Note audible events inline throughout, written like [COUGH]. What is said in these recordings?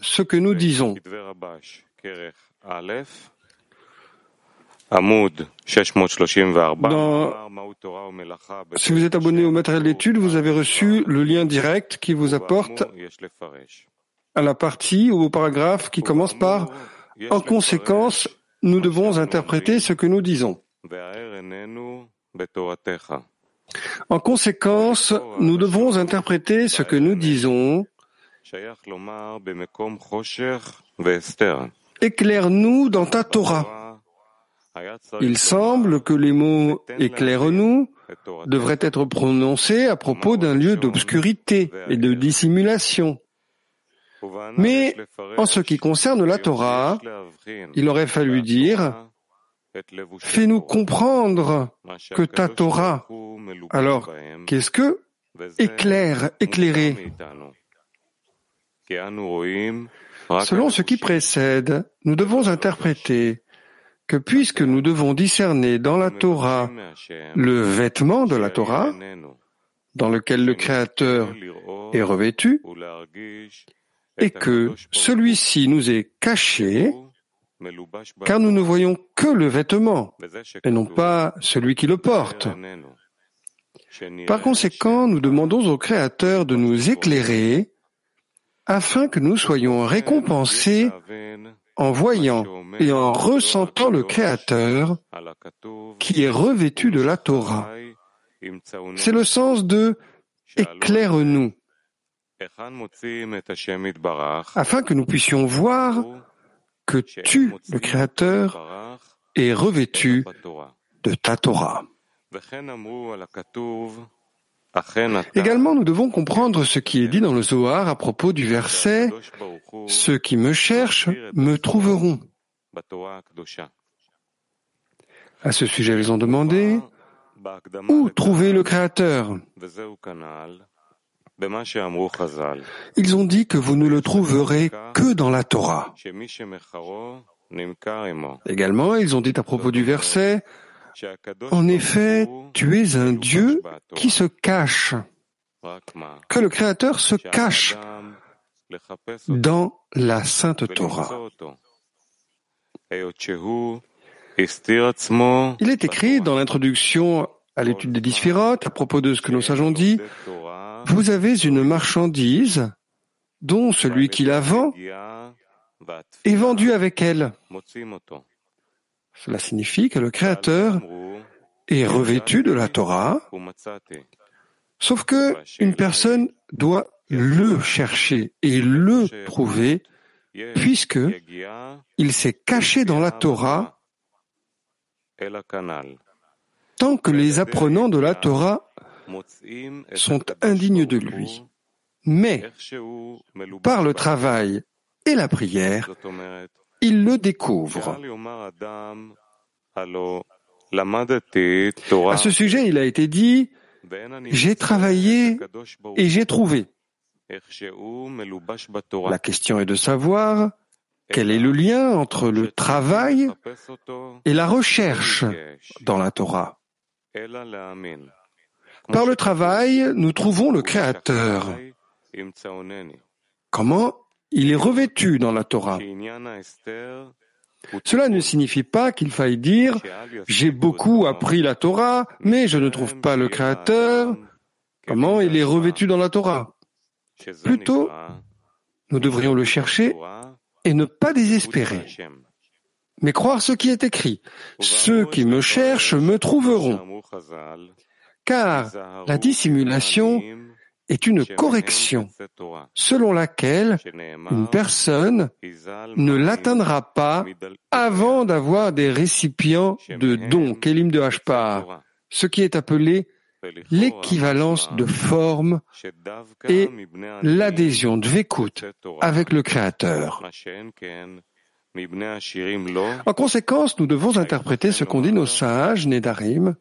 ce que nous disons. si vous êtes abonné au matériel d'étude, vous avez reçu le lien direct qui vous apporte à la partie ou au paragraphe qui commence par En conséquence, nous devons interpréter ce que nous disons. En conséquence, nous devons interpréter ce que nous disons. Éclaire-nous dans ta Torah. Il semble que les mots éclaire-nous devraient être prononcés à propos d'un lieu d'obscurité et de dissimulation. Mais en ce qui concerne la Torah, il aurait fallu dire Fais-nous comprendre que ta Torah. Alors, qu'est-ce que éclaire, éclairer? Selon ce qui précède, nous devons interpréter que puisque nous devons discerner dans la Torah le vêtement de la Torah, dans lequel le Créateur est revêtu, et que celui-ci nous est caché, car nous ne voyons que le vêtement et non pas celui qui le porte. Par conséquent, nous demandons au Créateur de nous éclairer afin que nous soyons récompensés en voyant et en ressentant le Créateur qui est revêtu de la Torah. C'est le sens de éclaire-nous afin que nous puissions voir que tu, le Créateur, es revêtu de ta Torah. Également, nous devons comprendre ce qui est dit dans le Zohar à propos du verset Ceux qui me cherchent me trouveront. À ce sujet, ils ont demandé Où trouver le Créateur? Ils ont dit que vous ne le trouverez que dans la Torah. Également, ils ont dit à propos du verset, en effet, tu es un Dieu qui se cache, que le Créateur se cache dans la Sainte Torah. Il est écrit dans l'introduction à l'étude des Disphirotes, à propos de ce que nos sages ont dit, vous avez une marchandise dont celui qui la vend est vendu avec elle. Cela signifie que le Créateur est revêtu de la Torah, sauf que une personne doit le chercher et le trouver, puisque il s'est caché dans la Torah tant que les apprenants de la Torah sont indignes de lui. Mais par le travail et la prière, ils le découvrent. À ce sujet, il a été dit, j'ai travaillé et j'ai trouvé. La question est de savoir quel est le lien entre le travail et la recherche dans la Torah. Par le travail, nous trouvons le Créateur. Comment il est revêtu dans la Torah. Cela ne signifie pas qu'il faille dire j'ai beaucoup appris la Torah, mais je ne trouve pas le Créateur. Comment il est revêtu dans la Torah? Plutôt, nous devrions le chercher et ne pas désespérer, mais croire ce qui est écrit. Ceux qui me cherchent me trouveront car la dissimulation est une correction selon laquelle une personne ne l'atteindra pas avant d'avoir des récipients de dons, kelim de Hashpar, ce qui est appelé l'équivalence de forme et l'adhésion de Vekut avec le Créateur. En conséquence, nous devons interpréter ce qu'ont dit nos sages, Nedarim,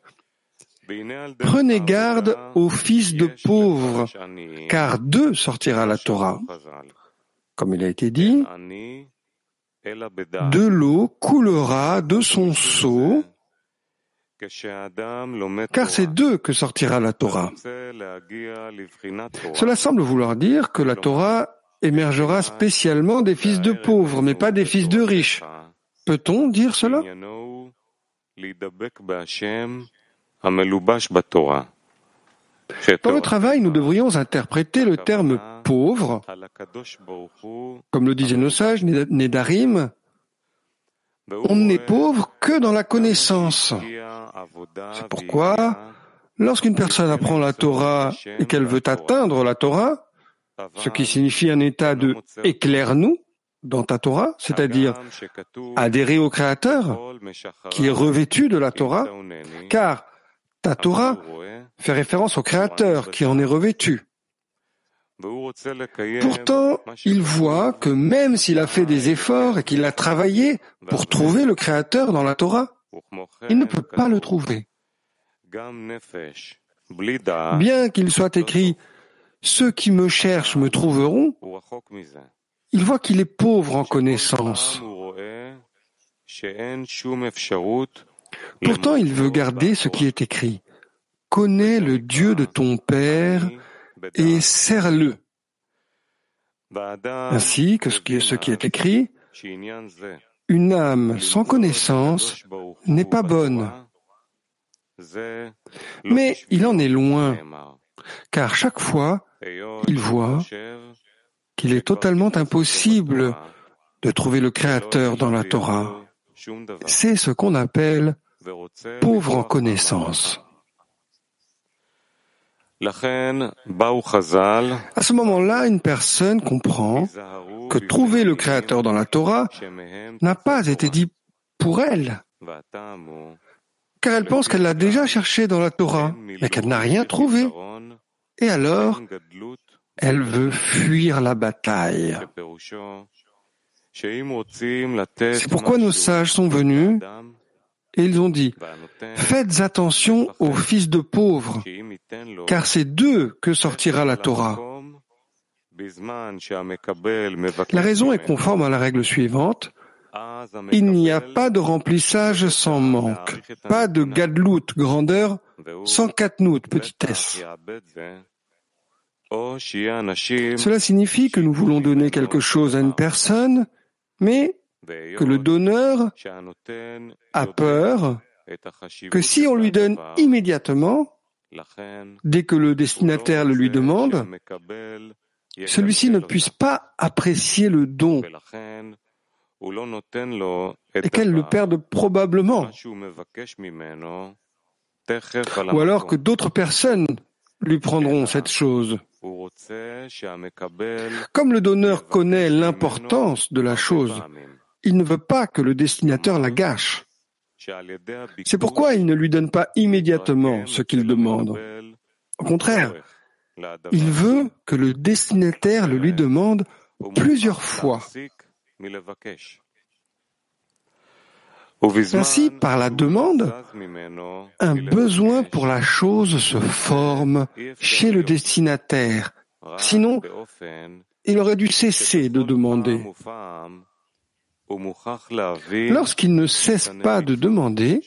Prenez garde aux fils de pauvres, car d'eux sortira la Torah. Comme il a été dit, de l'eau coulera de son seau, car c'est d'eux que sortira la Torah. Cela semble vouloir dire que la Torah émergera spécialement des fils de pauvres, mais pas des fils de riches. Peut-on dire cela? Dans le travail, nous devrions interpréter le terme pauvre, comme le disaient nos sages, Nédarim, on n'est pauvre que dans la connaissance. C'est pourquoi, lorsqu'une personne apprend la Torah et qu'elle veut atteindre la Torah, ce qui signifie un état de éclaire-nous dans ta Torah, c'est-à-dire adhérer au Créateur qui est revêtu de la Torah, car ta Torah fait référence au Créateur qui en est revêtu. Pourtant, il voit que même s'il a fait des efforts et qu'il a travaillé pour trouver le Créateur dans la Torah, il ne peut pas le trouver. Bien qu'il soit écrit Ceux qui me cherchent me trouveront, il voit qu'il est pauvre en connaissance. Pourtant, il veut garder ce qui est écrit. Connais le Dieu de ton Père et serre-le. Ainsi que ce qui, est, ce qui est écrit, une âme sans connaissance n'est pas bonne. Mais il en est loin, car chaque fois, il voit qu'il est totalement impossible de trouver le Créateur dans la Torah. C'est ce qu'on appelle pauvre en connaissance. À ce moment-là, une personne comprend que trouver le Créateur dans la Torah n'a pas été dit pour elle, car elle pense qu'elle l'a déjà cherché dans la Torah, mais qu'elle n'a rien trouvé. Et alors, elle veut fuir la bataille. C'est pourquoi nos sages sont venus et ils ont dit, faites attention aux fils de pauvres, car c'est d'eux que sortira la Torah. La raison est conforme à la règle suivante. Il n'y a pas de remplissage sans manque, pas de gadlout, grandeur, sans katnout, petitesse. Cela signifie que nous voulons donner quelque chose à une personne, mais que le donneur a peur que si on lui donne immédiatement, dès que le destinataire le lui demande, celui-ci ne puisse pas apprécier le don et qu'elle le perde probablement. Ou alors que d'autres personnes lui prendront cette chose. Comme le donneur connaît l'importance de la chose, il ne veut pas que le destinateur la gâche. C'est pourquoi il ne lui donne pas immédiatement ce qu'il demande. Au contraire, il veut que le destinataire le lui demande plusieurs fois. Ainsi, par la demande, un besoin pour la chose se forme chez le destinataire. Sinon, il aurait dû cesser de demander. Lorsqu'il ne cesse pas de demander,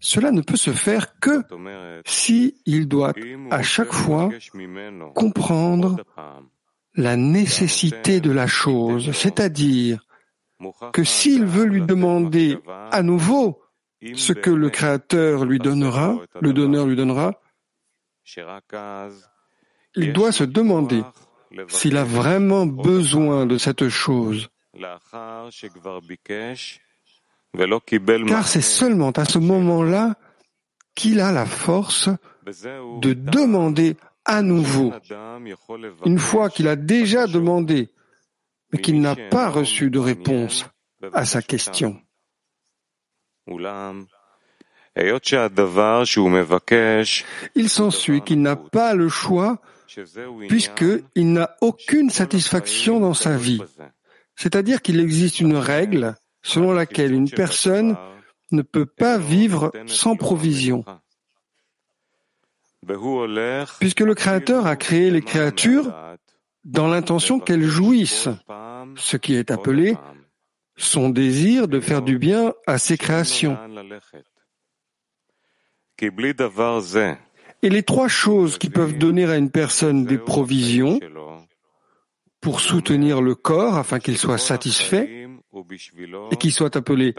cela ne peut se faire que si il doit à chaque fois comprendre la nécessité de la chose, c'est-à-dire que s'il veut lui demander à nouveau ce que le Créateur lui donnera, le donneur lui donnera, il doit se demander s'il a vraiment besoin de cette chose. car c'est seulement à ce moment-là qu'il a la force de demander à nouveau, une fois qu'il a déjà demandé, mais qu'il n'a pas reçu de réponse à sa question. Il s'ensuit qu'il n'a pas le choix puisqu'il n'a aucune satisfaction dans sa vie. C'est-à-dire qu'il existe une règle selon laquelle une personne ne peut pas vivre sans provision. Puisque le Créateur a créé les créatures dans l'intention qu'elles jouissent, ce qui est appelé son désir de faire du bien à ses créations. Et les trois choses qui peuvent donner à une personne des provisions pour soutenir le corps afin qu'il soit satisfait et qu'il soit appelé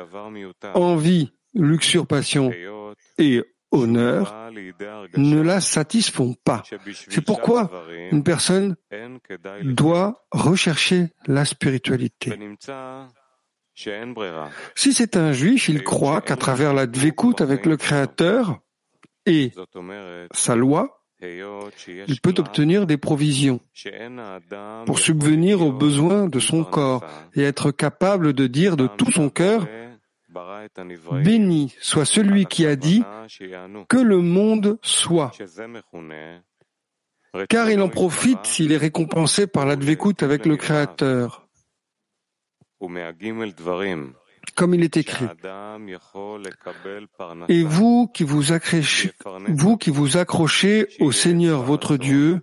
envie, luxurpation et honneur ne la satisfont pas. C'est pourquoi une personne doit rechercher la spiritualité. Si c'est un juif, il croit qu'à travers la dvékout avec le Créateur et sa loi, il peut obtenir des provisions pour subvenir aux besoins de son corps et être capable de dire de tout son cœur Béni soit celui qui a dit que le monde soit. Car il en profite s'il est récompensé par l'advécoute avec le Créateur. Comme il est écrit. Et vous qui vous accrochez, vous qui vous accrochez au Seigneur votre Dieu,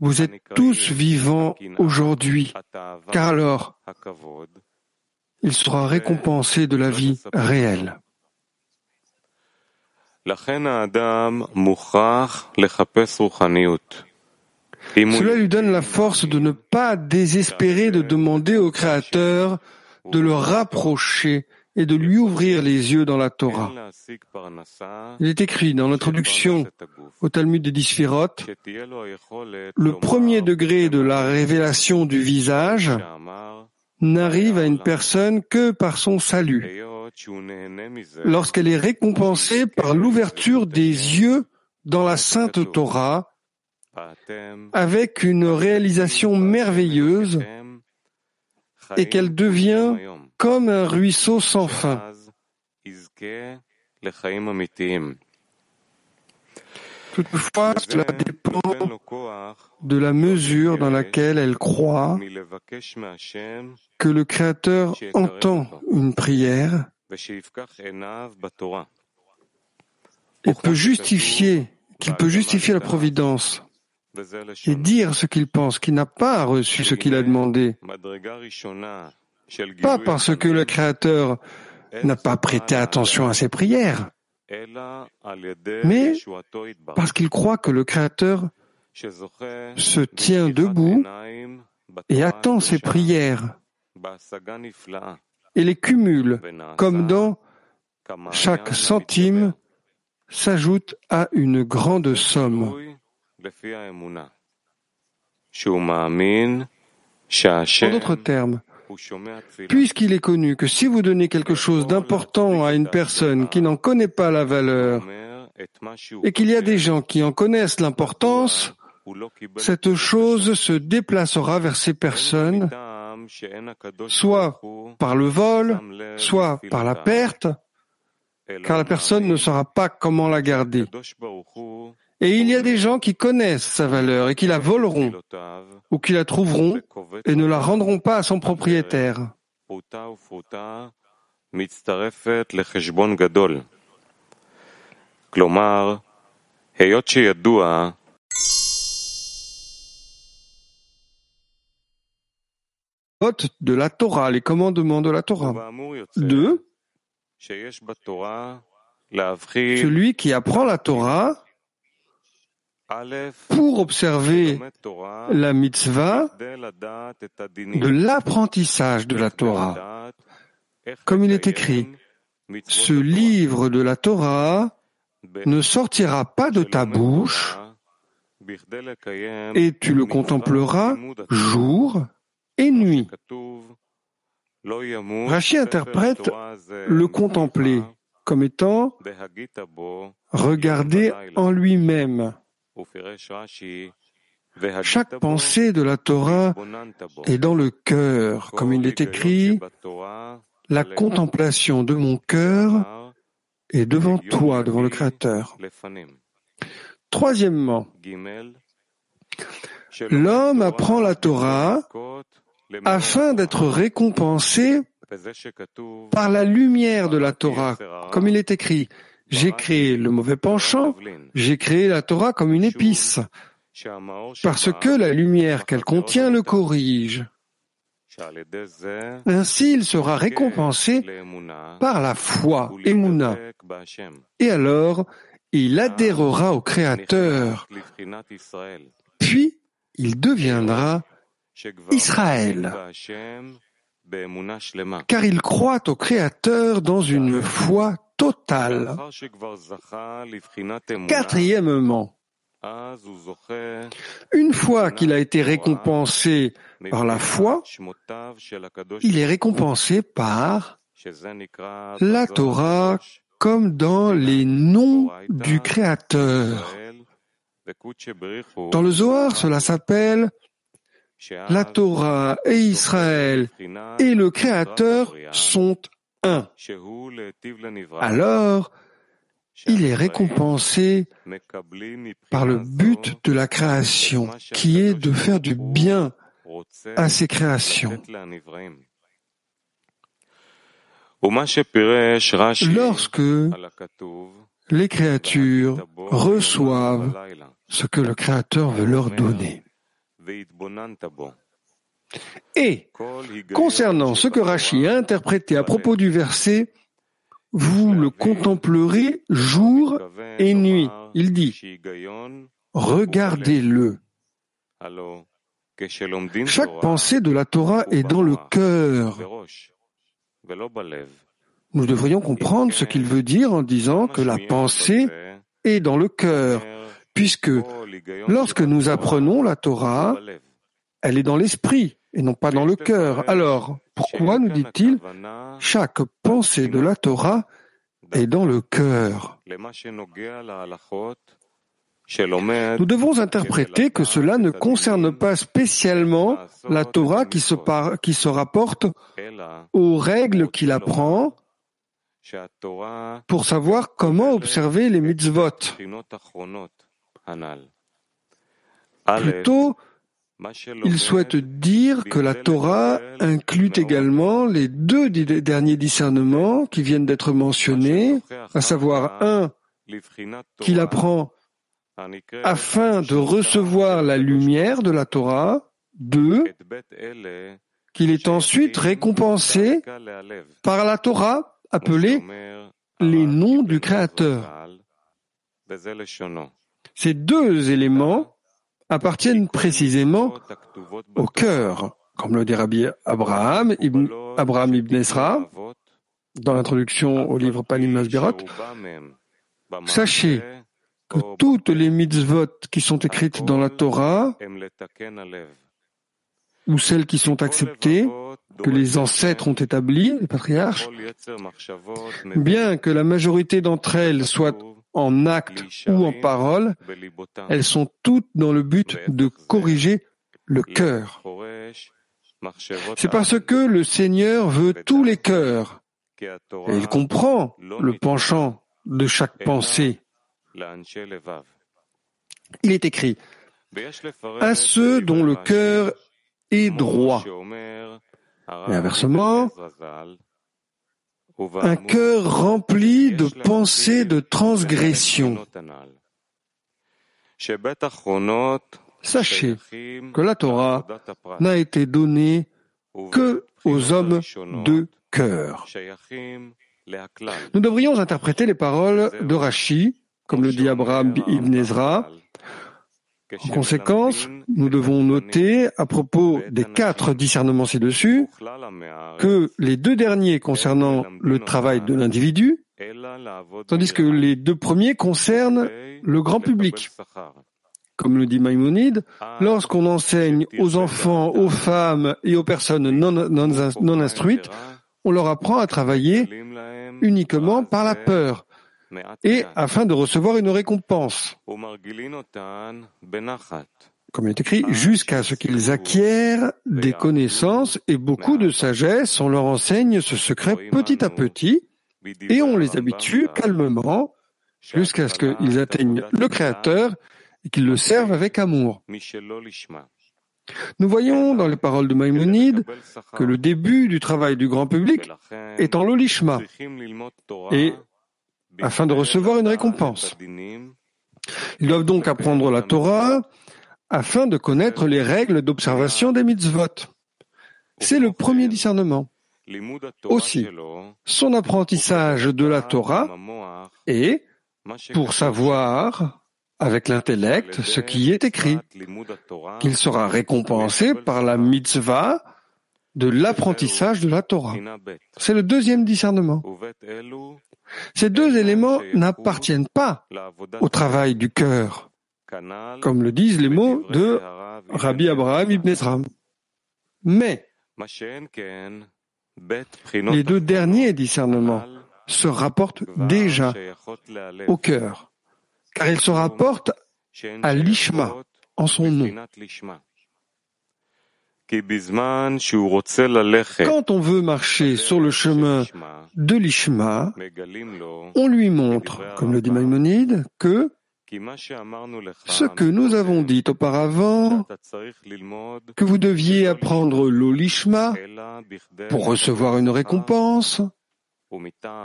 vous êtes tous vivants aujourd'hui. Car alors, il sera récompensé de la vie réelle. Cela lui donne la force de ne pas désespérer de demander au Créateur de le rapprocher et de lui ouvrir les yeux dans la Torah. Il est écrit dans l'introduction au Talmud des Disphirotes, le premier degré de la révélation du visage n'arrive à une personne que par son salut, lorsqu'elle est récompensée par l'ouverture des yeux dans la Sainte Torah, avec une réalisation merveilleuse, et qu'elle devient comme un ruisseau sans fin. Toutefois, cela dépend de la mesure dans laquelle elle croit que le Créateur entend une prière et peut justifier, qu'il peut justifier la providence et dire ce qu'il pense, qu'il n'a pas reçu ce qu'il a demandé. Pas parce que le Créateur n'a pas prêté attention à ses prières, mais parce qu'il croit que le Créateur se tient debout et attend ses prières. et les cumule comme dans chaque centime s'ajoute à une grande somme. En d'autres termes, puisqu'il est connu que si vous donnez quelque chose d'important à une personne qui n'en connaît pas la valeur, et qu'il y a des gens qui en connaissent l'importance, cette chose se déplacera vers ces personnes, soit par le vol, soit par la perte, car la personne ne saura pas comment la garder. Et il y a des gens qui connaissent sa valeur et qui la voleront, ou qui la trouveront et ne la rendront pas à son propriétaire. de la Torah, les commandements de la Torah. Deux, celui qui apprend la Torah pour observer la mitzvah de l'apprentissage de la Torah. Comme il est écrit, ce livre de la Torah ne sortira pas de ta bouche et tu le contempleras jour et nuit. Rachi interprète le contempler comme étant regarder en lui-même. Chaque pensée de la Torah est dans le cœur, comme il est écrit, la contemplation de mon cœur est devant toi, devant le Créateur. Troisièmement, l'homme apprend la Torah afin d'être récompensé par la lumière de la Torah, comme il est écrit. J'ai créé le mauvais penchant, j'ai créé la Torah comme une épice, parce que la lumière qu'elle contient le corrige. Ainsi, il sera récompensé par la foi, Emouna. Et alors, il adhérera au Créateur. Puis, il deviendra Israël, car il croit au Créateur dans une foi Quatrièmement, une fois qu'il a été récompensé par la foi, il est récompensé par la Torah comme dans les noms du Créateur. Dans le Zohar, cela s'appelle la Torah et Israël et le Créateur sont un. Alors, il est récompensé par le but de la création, qui est de faire du bien à ses créations. Lorsque les créatures reçoivent ce que le Créateur veut leur donner. Et, concernant ce que Rachi a interprété à propos du verset, vous le contemplerez jour et nuit. Il dit, regardez-le. Chaque pensée de la Torah est dans le cœur. Nous devrions comprendre ce qu'il veut dire en disant que la pensée est dans le cœur, puisque lorsque nous apprenons la Torah, elle est dans l'esprit et non pas dans le cœur. Alors, pourquoi nous dit-il, chaque pensée de la Torah est dans le cœur Nous devons interpréter que cela ne concerne pas spécialement la Torah qui se, qui se rapporte aux règles qu'il apprend pour savoir comment observer les mitzvot. Plutôt, il souhaite dire que la Torah inclut également les deux derniers discernements qui viennent d'être mentionnés, à savoir un, qu'il apprend afin de recevoir la lumière de la Torah, deux, qu'il est ensuite récompensé par la Torah appelée les noms du Créateur. Ces deux éléments appartiennent précisément au cœur, comme le dit Rabbi Abraham, ibn, Abraham ibn Esra, dans l'introduction au livre Panim Masbirot. Sachez que toutes les mitzvot qui sont écrites dans la Torah, ou celles qui sont acceptées, que les ancêtres ont établies, les patriarches, bien que la majorité d'entre elles soient en acte ou en parole, elles sont toutes dans le but de corriger le cœur. C'est parce que le Seigneur veut tous les cœurs il comprend le penchant de chaque pensée. Il est écrit à ceux dont le cœur est droit. Et inversement, un cœur rempli de pensées de transgression. Sachez que la Torah n'a été donnée que aux hommes de cœur. Nous devrions interpréter les paroles de Rashi, comme le dit Abraham ibn Ezra, en conséquence, nous devons noter, à propos des quatre discernements ci-dessus, que les deux derniers concernant le travail de l'individu, tandis que les deux premiers concernent le grand public. Comme le dit Maïmonide, lorsqu'on enseigne aux enfants, aux femmes et aux personnes non, non instruites, on leur apprend à travailler uniquement par la peur, et afin de recevoir une récompense. Comme il est écrit, jusqu'à ce qu'ils acquièrent des connaissances et beaucoup de sagesse, on leur enseigne ce secret petit à petit et on les habitue calmement jusqu'à ce qu'ils atteignent le Créateur et qu'ils le servent avec amour. Nous voyons dans les paroles de Maïmonide que le début du travail du grand public est en l'olishma. Et afin de recevoir une récompense. Ils doivent donc apprendre la Torah afin de connaître les règles d'observation des mitzvot. C'est le premier discernement. Aussi, son apprentissage de la Torah est pour savoir avec l'intellect ce qui est écrit, qu'il sera récompensé par la mitzvah de l'apprentissage de la Torah. C'est le deuxième discernement. Ces deux éléments n'appartiennent pas au travail du cœur, comme le disent les mots de Rabbi Abraham ibn Ezram. Mais les deux derniers discernements se rapportent déjà au cœur, car ils se rapportent à l'Ishma en son nom. Quand on veut marcher sur le chemin de l'Ishma, on lui montre, comme le dit Maïmonide, que ce que nous avons dit auparavant, que vous deviez apprendre l'Olishma pour recevoir une récompense,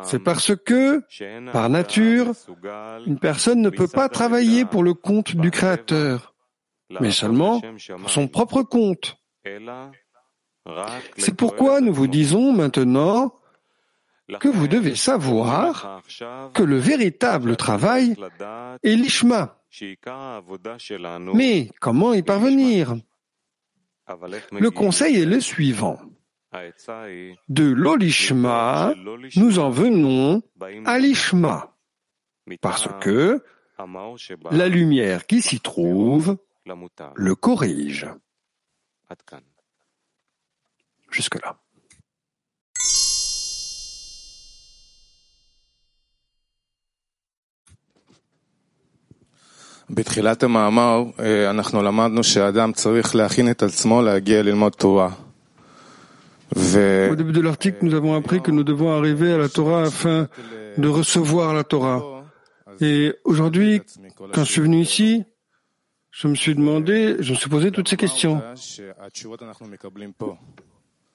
c'est parce que, par nature, une personne ne peut pas travailler pour le compte du Créateur, mais seulement pour son propre compte. C'est pourquoi nous vous disons maintenant que vous devez savoir que le véritable travail est l'ishma. Mais comment y parvenir? Le conseil est le suivant. De l'olishma, nous en venons à l'ishma, parce que la lumière qui s'y trouve le corrige. Jusque-là. Au début de l'article, nous avons appris que nous devons arriver à la Torah afin de recevoir la Torah. Et aujourd'hui, quand je suis venu ici, je me suis demandé, je me suis posé toutes ces questions.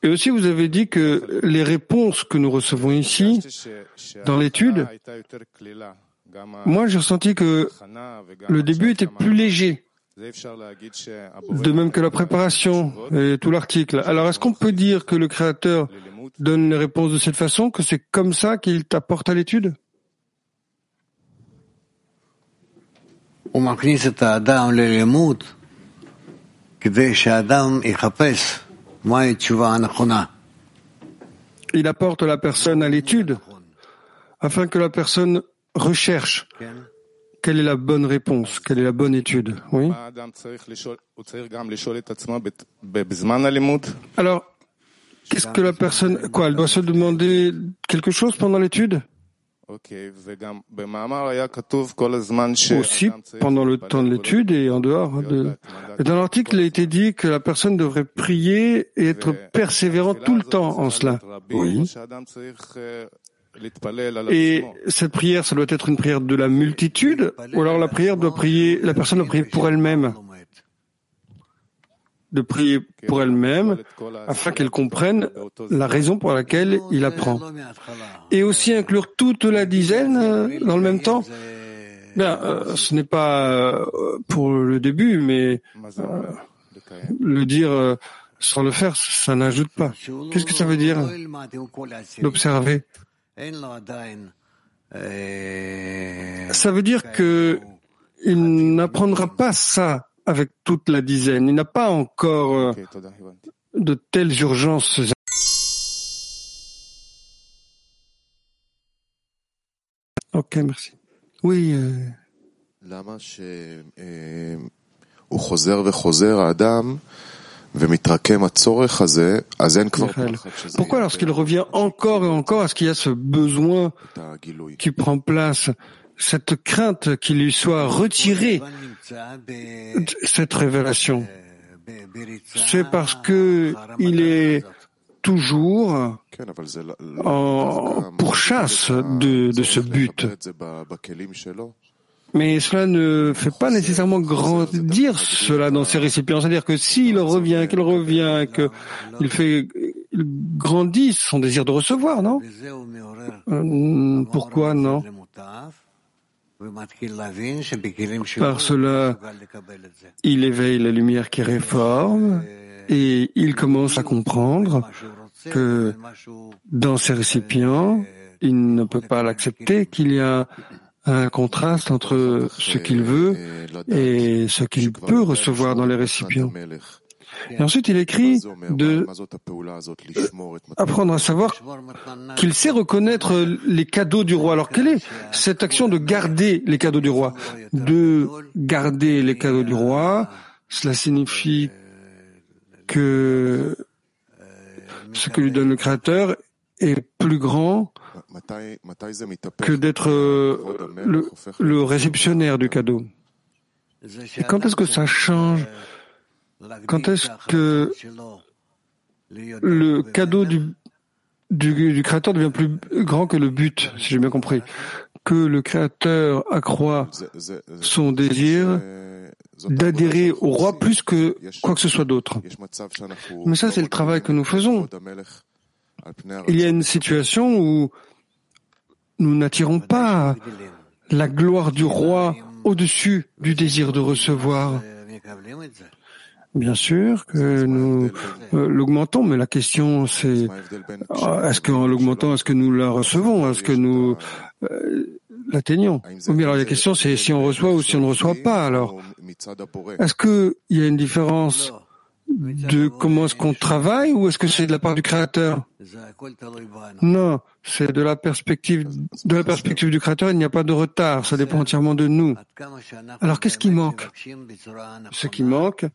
Et aussi, vous avez dit que les réponses que nous recevons ici, dans l'étude, moi j'ai ressenti que le début était plus léger, de même que la préparation et tout l'article. Alors est-ce qu'on peut dire que le Créateur donne les réponses de cette façon, que c'est comme ça qu'il t'apporte à l'étude? Il apporte la personne à l'étude afin que la personne recherche quelle est la bonne réponse, quelle est la bonne étude. Oui. Alors, qu'est-ce que la personne, quoi, elle doit se demander quelque chose pendant l'étude? Aussi pendant le temps de l'étude et en dehors de... Dans l'article, il a été dit que la personne devrait prier et être persévérant tout le temps en cela. Oui. Et cette prière, ça doit être une prière de la multitude, ou alors la prière doit prier, la personne doit prier pour elle-même de prier pour elle-même afin qu'elle comprenne la raison pour laquelle il apprend. Et aussi inclure toute la dizaine euh, dans le même temps. Bien, euh, ce n'est pas euh, pour le début, mais le dire sans le faire, ça n'ajoute pas. Qu'est-ce que ça veut dire L'observer. Ça veut dire que il n'apprendra pas ça avec toute la dizaine. Il n'a pas encore euh, de telles urgences. Ok, merci. Oui. Euh... Pourquoi lorsqu'il revient encore et encore, est-ce qu'il y a ce besoin qui prend place cette crainte qu'il lui soit retiré cette révélation. C'est parce que il est toujours en pourchasse de, de ce but. Mais cela ne fait pas nécessairement grandir cela dans ses récipients. C'est-à-dire que s'il revient, qu'il revient, qu'il fait, il grandit son désir de recevoir, non? Euh, Pourquoi non? Par cela, il éveille la lumière qui réforme et il commence à comprendre que dans ses récipients, il ne peut pas l'accepter, qu'il y a un contraste entre ce qu'il veut et ce qu'il peut recevoir dans les récipients. Et ensuite, il écrit de apprendre à savoir qu'il sait reconnaître les cadeaux du roi. Alors, quelle est cette action de garder les cadeaux du roi De garder les cadeaux du roi, cela signifie que ce que lui donne le Créateur est plus grand que d'être le, le réceptionnaire du cadeau. Et quand est-ce que ça change? Quand est-ce que le cadeau du, du, Créateur devient plus grand que le but, si j'ai bien compris? Que le Créateur accroît son désir d'adhérer au roi plus que quoi que ce soit d'autre. Mais ça, c'est le travail que nous faisons. Il y a une situation où nous n'attirons pas la gloire du roi au-dessus du désir de recevoir. Bien sûr que nous euh, l'augmentons, mais la question c'est euh, est-ce qu'en l'augmentant, est-ce que nous la recevons, est-ce que nous euh, l'atteignons? Ou bien la question c'est si on reçoit ou si on ne reçoit pas. Alors, est-ce qu'il y a une différence de comment est-ce qu'on travaille ou est-ce que c'est de la part du Créateur? Non, c'est de la perspective de la perspective du Créateur. Il n'y a pas de retard. Ça dépend entièrement de nous. Alors, qu'est-ce qui manque? Ce qui manque,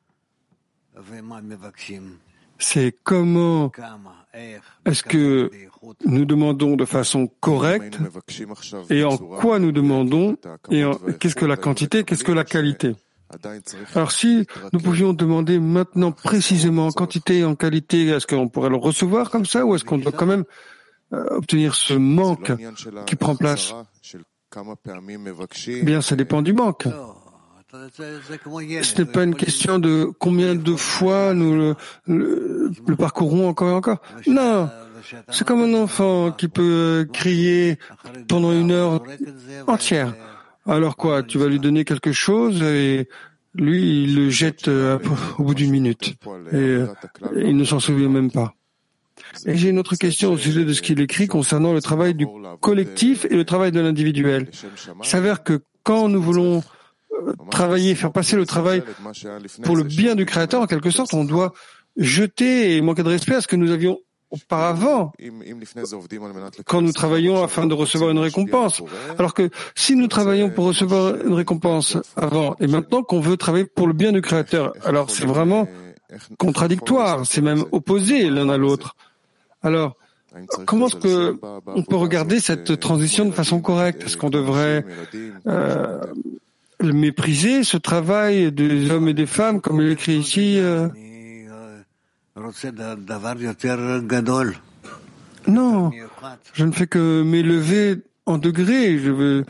c'est comment est-ce que nous demandons de façon correcte et en quoi nous demandons et qu'est-ce que la quantité, qu'est-ce que la qualité? Alors si nous pouvions demander maintenant précisément en quantité et en qualité, est-ce qu'on pourrait le recevoir comme ça ou est-ce qu'on doit quand même euh, obtenir ce manque qui prend place? Bien, ça dépend du manque. Ce n'est pas une question de combien de fois nous le, parcourons encore et encore. Non, c'est comme un enfant qui peut crier pendant une heure entière. Alors quoi, tu vas lui donner quelque chose et lui, il le jette euh, au bout d'une minute. Et, euh, il ne s'en souvient même pas. Et j'ai une autre question au sujet de ce qu'il écrit concernant le travail du collectif et le travail de l'individuel. Il s'avère que quand nous voulons travailler, faire passer le travail pour le bien du Créateur, en quelque sorte, on doit jeter et manquer de respect à ce que nous avions auparavant, quand nous travaillions afin de recevoir une récompense. Alors que si nous travaillons pour recevoir une récompense avant et maintenant qu'on veut travailler pour le bien du Créateur, alors c'est vraiment contradictoire, c'est même opposé l'un à l'autre. Alors, comment est-ce que on peut regarder cette transition de façon correcte? Est-ce qu'on devrait euh, mépriser ce travail des hommes et des femmes, comme il écrit ici. Euh... Non, je ne fais que m'élever en degré, je veux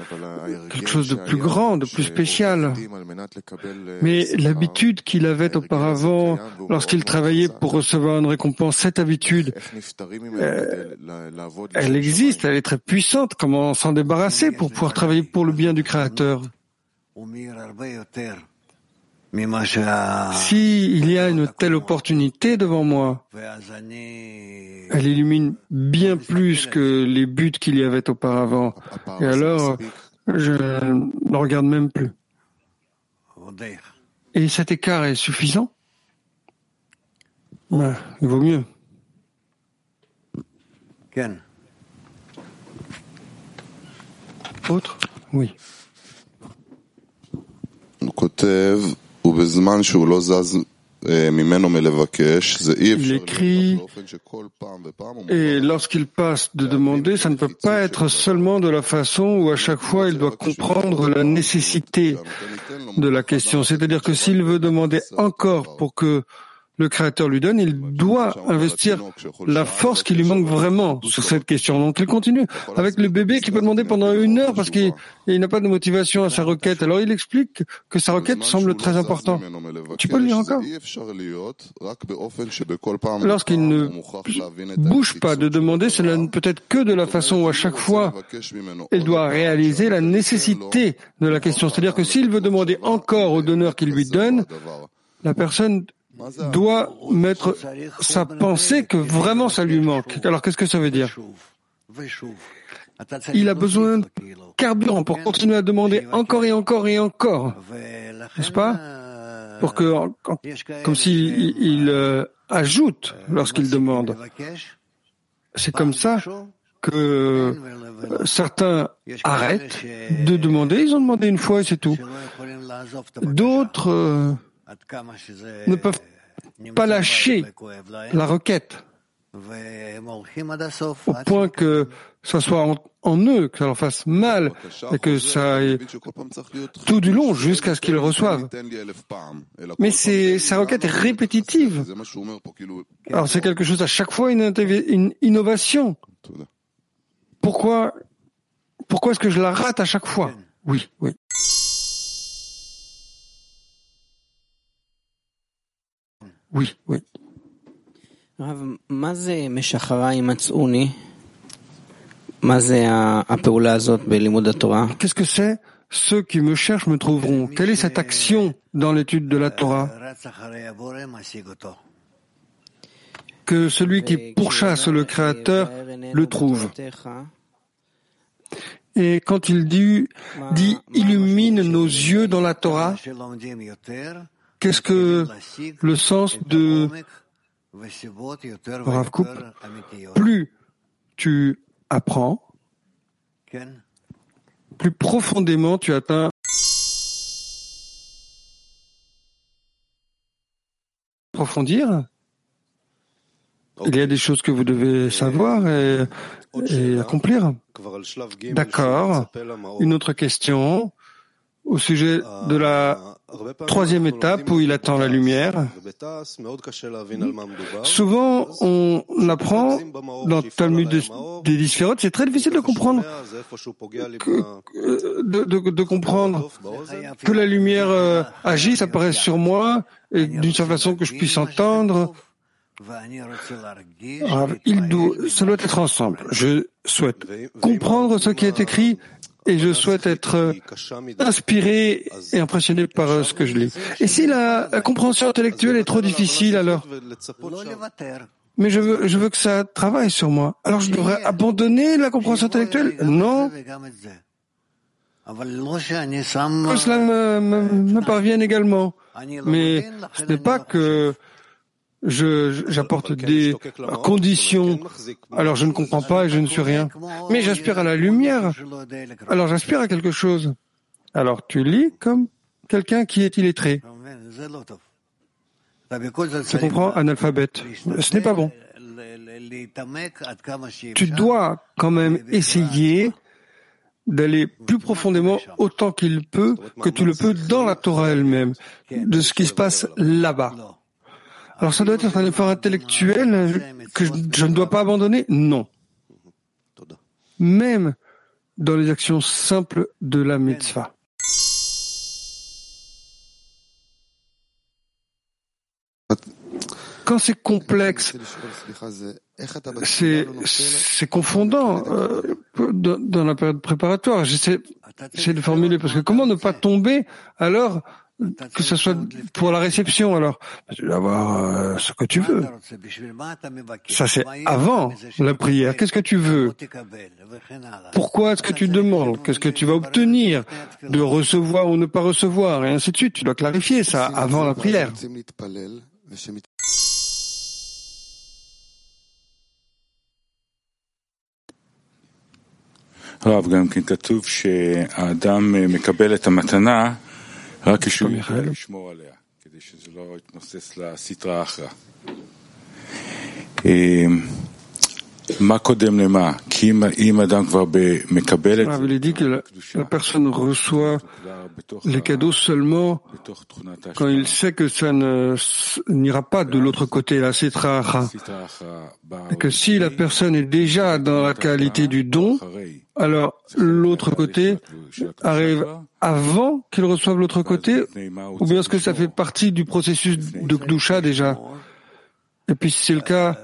quelque chose de plus grand, de plus spécial. Mais l'habitude qu'il avait auparavant, lorsqu'il travaillait pour recevoir une récompense, cette habitude, euh, elle existe, elle est très puissante. Comment s'en débarrasser pour pouvoir travailler pour le bien du Créateur? S'il y a une telle opportunité devant moi, elle illumine bien plus que les buts qu'il y avait auparavant. Et alors, je ne regarde même plus. Et cet écart est suffisant? Il vaut mieux. Autre? Oui. Il écrit, et lorsqu'il passe de demander, ça ne peut pas être seulement de la façon où à chaque fois il doit comprendre la nécessité de la question. C'est-à-dire que s'il veut demander encore pour que le Créateur lui donne, il doit investir la force qui lui manque vraiment sur cette question. Donc il continue avec le bébé qui peut demander pendant une heure parce qu'il n'a pas de motivation à sa requête. Alors il explique que sa requête semble très importante. Tu peux le lire encore? Lorsqu'il ne bouge pas de demander, cela ne peut être que de la façon où à chaque fois il doit réaliser la nécessité de la question. C'est-à-dire que s'il veut demander encore au donneur qu'il lui donne, la personne doit mettre sa pensée que vraiment ça lui manque. Alors qu'est-ce que ça veut dire? Il a besoin de carburant pour continuer à demander encore et encore et encore, n'est-ce pas? Pour que, comme s'il il, euh, ajoute lorsqu'il demande. C'est comme ça que euh, certains arrêtent de demander, ils ont demandé une fois et c'est tout. D'autres euh, ne peuvent pas lâcher la requête. au point que ça soit en, eux, que ça leur fasse mal et que ça aille tout du long jusqu'à ce qu'ils le reçoivent. Mais c'est, sa requête est répétitive. Alors c'est quelque chose à chaque fois une, une innovation. Pourquoi, pourquoi est-ce que je la rate à chaque fois? Oui, oui. Oui, oui. Qu'est-ce que c'est? Ceux qui me cherchent me trouveront. Quelle est cette action dans l'étude de la Torah? Que celui qui pourchasse le Créateur le trouve. Et quand il dit, dit illumine nos yeux dans la Torah, qu'est-ce que le sens de Rav plus tu apprends, plus profondément tu atteins approfondir. Il y a des choses que vous devez savoir et, et accomplir. D'accord. Une autre question au sujet de la troisième étape où il attend la lumière. Souvent, on apprend dans le Talmud des Disphérot, c'est très difficile de comprendre, de, comprendre que la lumière euh, agit, ça paraît sur moi, et d'une certaine façon que je puisse entendre. il doit, ça doit être ensemble. Je souhaite comprendre ce qui est écrit et je souhaite être euh, inspiré et impressionné par euh, ce que je lis. Et si la, compréhension intellectuelle est trop difficile, alors? Mais je veux, je veux que ça travaille sur moi. Alors je devrais abandonner la compréhension intellectuelle? Non. Que cela me, me, me parvienne également. Mais ce n'est pas que j'apporte des conditions, alors je ne comprends pas et je ne suis rien. Mais j'aspire à la lumière, alors j'aspire à quelque chose. Alors tu lis comme quelqu'un qui est illettré. Tu comprends Analphabète? Ce n'est pas bon. Tu dois quand même essayer d'aller plus profondément autant qu'il peut, que tu le peux dans la Torah elle-même, de ce qui se passe là-bas. Alors ça doit être un effort intellectuel que je, ne dois pas abandonner Non. Même dans les actions simples de la mitzvah. Quand c'est complexe, c'est confondant euh, dans la période préparatoire. J'essaie de formuler parce que comment ne pas tomber alors que ce soit pour la réception, alors tu vas avoir euh, ce que tu veux. Ça, c'est avant la prière. Qu'est-ce que tu veux? Pourquoi est-ce que tu demandes? Qu'est-ce que tu vas obtenir De recevoir ou ne pas recevoir, et ainsi de suite. Tu dois clarifier ça avant la prière. רק כשהוא יודע לשמור עליה, כדי שזה לא יתנוסס לסטרה אחרא. אמ, Il dit que la, personne reçoit les cadeaux seulement quand il sait que ça n'ira pas de l'autre côté, la sitra Et que si la personne est déjà dans la qualité du don, alors l'autre côté arrive avant qu'il reçoive l'autre côté, ou bien est-ce que ça fait partie du processus de Kdusha déjà? Et puis si c'est le cas,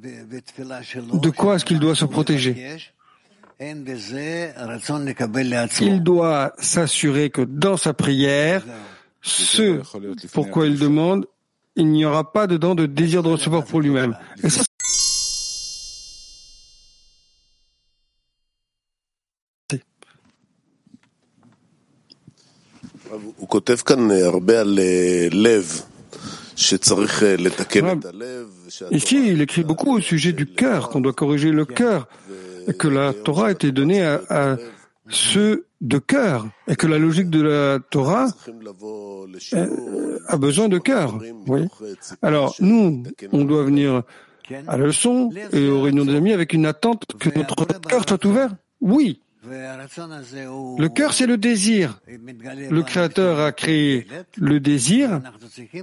de quoi est-ce qu'il doit se protéger Il doit s'assurer que dans sa prière, ce pourquoi il demande, il n'y aura pas dedans de désir de recevoir pour lui-même. Ici, il écrit beaucoup au sujet du cœur, qu'on doit corriger le cœur, et que la Torah a été donnée à, ceux de cœur, et que la logique de la Torah euh, a besoin de cœur. Oui. Alors, nous, on doit venir à la leçon et aux réunions des amis avec une attente que notre cœur soit ouvert. Oui. Le cœur, c'est le désir. Le Créateur a créé le désir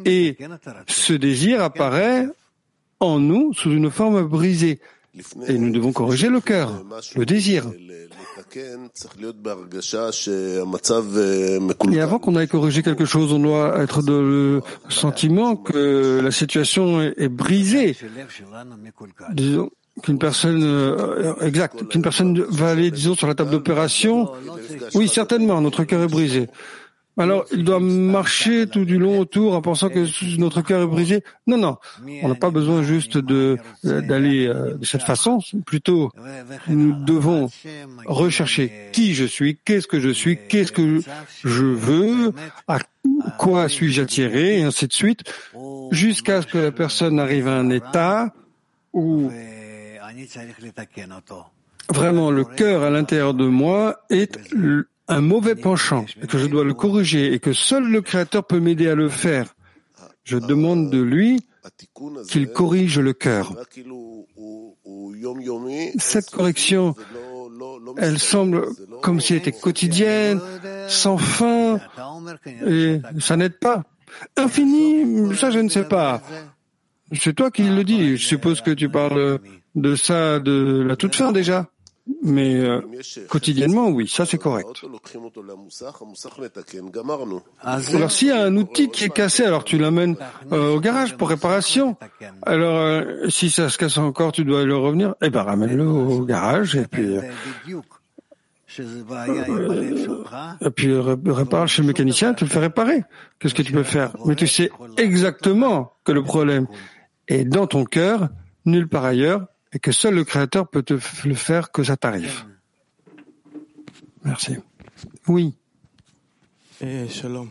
et ce désir apparaît en nous sous une forme brisée. Et nous devons corriger le cœur, le désir. Et avant qu'on aille corriger quelque chose, on doit être dans le sentiment que la situation est brisée. Disons, qu'une personne euh, exact, qu'une personne va aller, disons, sur la table d'opération, oui, certainement, notre cœur est brisé. Alors, il doit marcher tout du long autour en pensant que notre cœur est brisé. Non, non, on n'a pas besoin juste de d'aller euh, de cette façon. Plutôt, nous devons rechercher qui je suis, qu'est-ce que je suis, qu'est-ce que je veux, à quoi suis-je attiré, et ainsi de suite, jusqu'à ce que la personne arrive à un état où Vraiment, le cœur à l'intérieur de moi est un mauvais penchant et que je dois le corriger et que seul le Créateur peut m'aider à le faire. Je demande de lui qu'il corrige le cœur. Cette correction, elle semble comme si elle était quotidienne, sans fin, et ça n'aide pas. Infini, ça je ne sais pas. C'est toi qui le dis. Je suppose que tu parles de ça de la toute fin déjà. Mais euh, quotidiennement, oui, ça c'est correct. Alors s'il y a un outil qui est cassé, alors tu l'amènes euh, au garage pour réparation. Alors euh, si ça se casse encore, tu dois le revenir. Eh ben ramène-le au garage et puis et puis répare chez le mécanicien, tu le fais réparer. Qu'est-ce que tu peux faire? Mais tu sais exactement que le problème est dans ton cœur, nulle part ailleurs, et que seul le Créateur peut te le faire que ça t'arrive. Merci. Oui. Eh, shalom.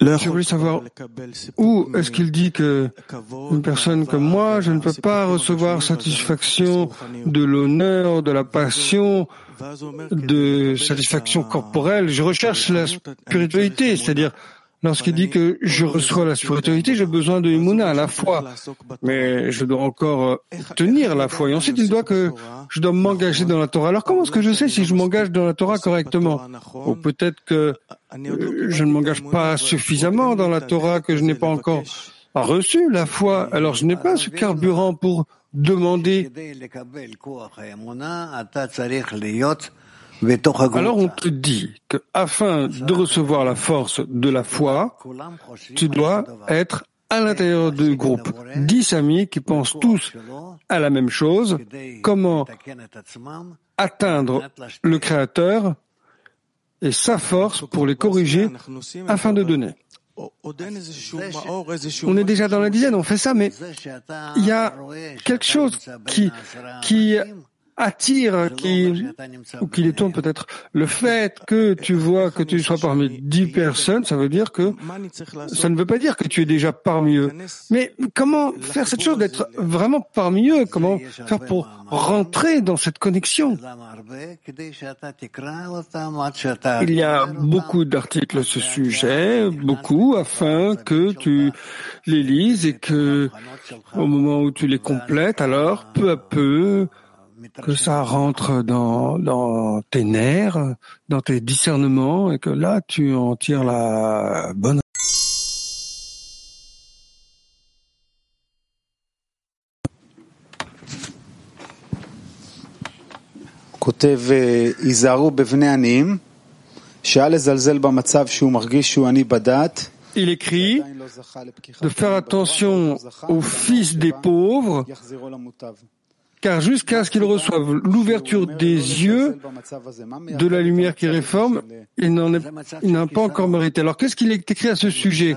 Je voulais savoir où est-ce qu'il dit que une personne comme moi, je ne peux pas recevoir satisfaction de l'honneur, de la passion, de satisfaction corporelle. Je recherche la spiritualité, c'est-à-dire Lorsqu'il dit que je reçois la spiritualité, j'ai besoin de Imuna, la foi. Mais je dois encore euh, tenir la foi. Et ensuite, il doit que je dois m'engager dans la Torah. Alors comment est-ce que je sais si je m'engage dans la Torah correctement? Ou peut-être que euh, je ne m'engage pas suffisamment dans la Torah, que je n'ai pas encore reçu la foi. Alors je n'ai pas ce carburant pour demander alors on te dit que afin de recevoir la force de la foi, tu dois être à l'intérieur du groupe. Dix amis qui pensent tous à la même chose, comment atteindre le Créateur et sa force pour les corriger afin de donner. On est déjà dans la dizaine, on fait ça, mais il y a quelque chose qui, qui attire, qui, ou qui détourne peut-être le fait que tu vois que tu sois parmi dix personnes, ça veut dire que, ça ne veut pas dire que tu es déjà parmi eux. Mais comment faire cette chose d'être vraiment parmi eux? Comment faire pour rentrer dans cette connexion? Il y a beaucoup d'articles à ce sujet, beaucoup, afin que tu les lises et que, au moment où tu les complètes, alors, peu à peu, que ça rentre dans, dans tes nerfs, dans tes discernements, et que là, tu en tires la bonne כותב היזהרו בבני עניים, שאל לזלזל במצב שהוא מרגיש שהוא עני בדת. Il écrit de faire attention aux fils des pauvres car jusqu'à ce qu'il reçoive l'ouverture des yeux de la lumière qui réforme, il n'en pas encore mérité. Alors qu'est-ce qu'il est écrit à ce sujet?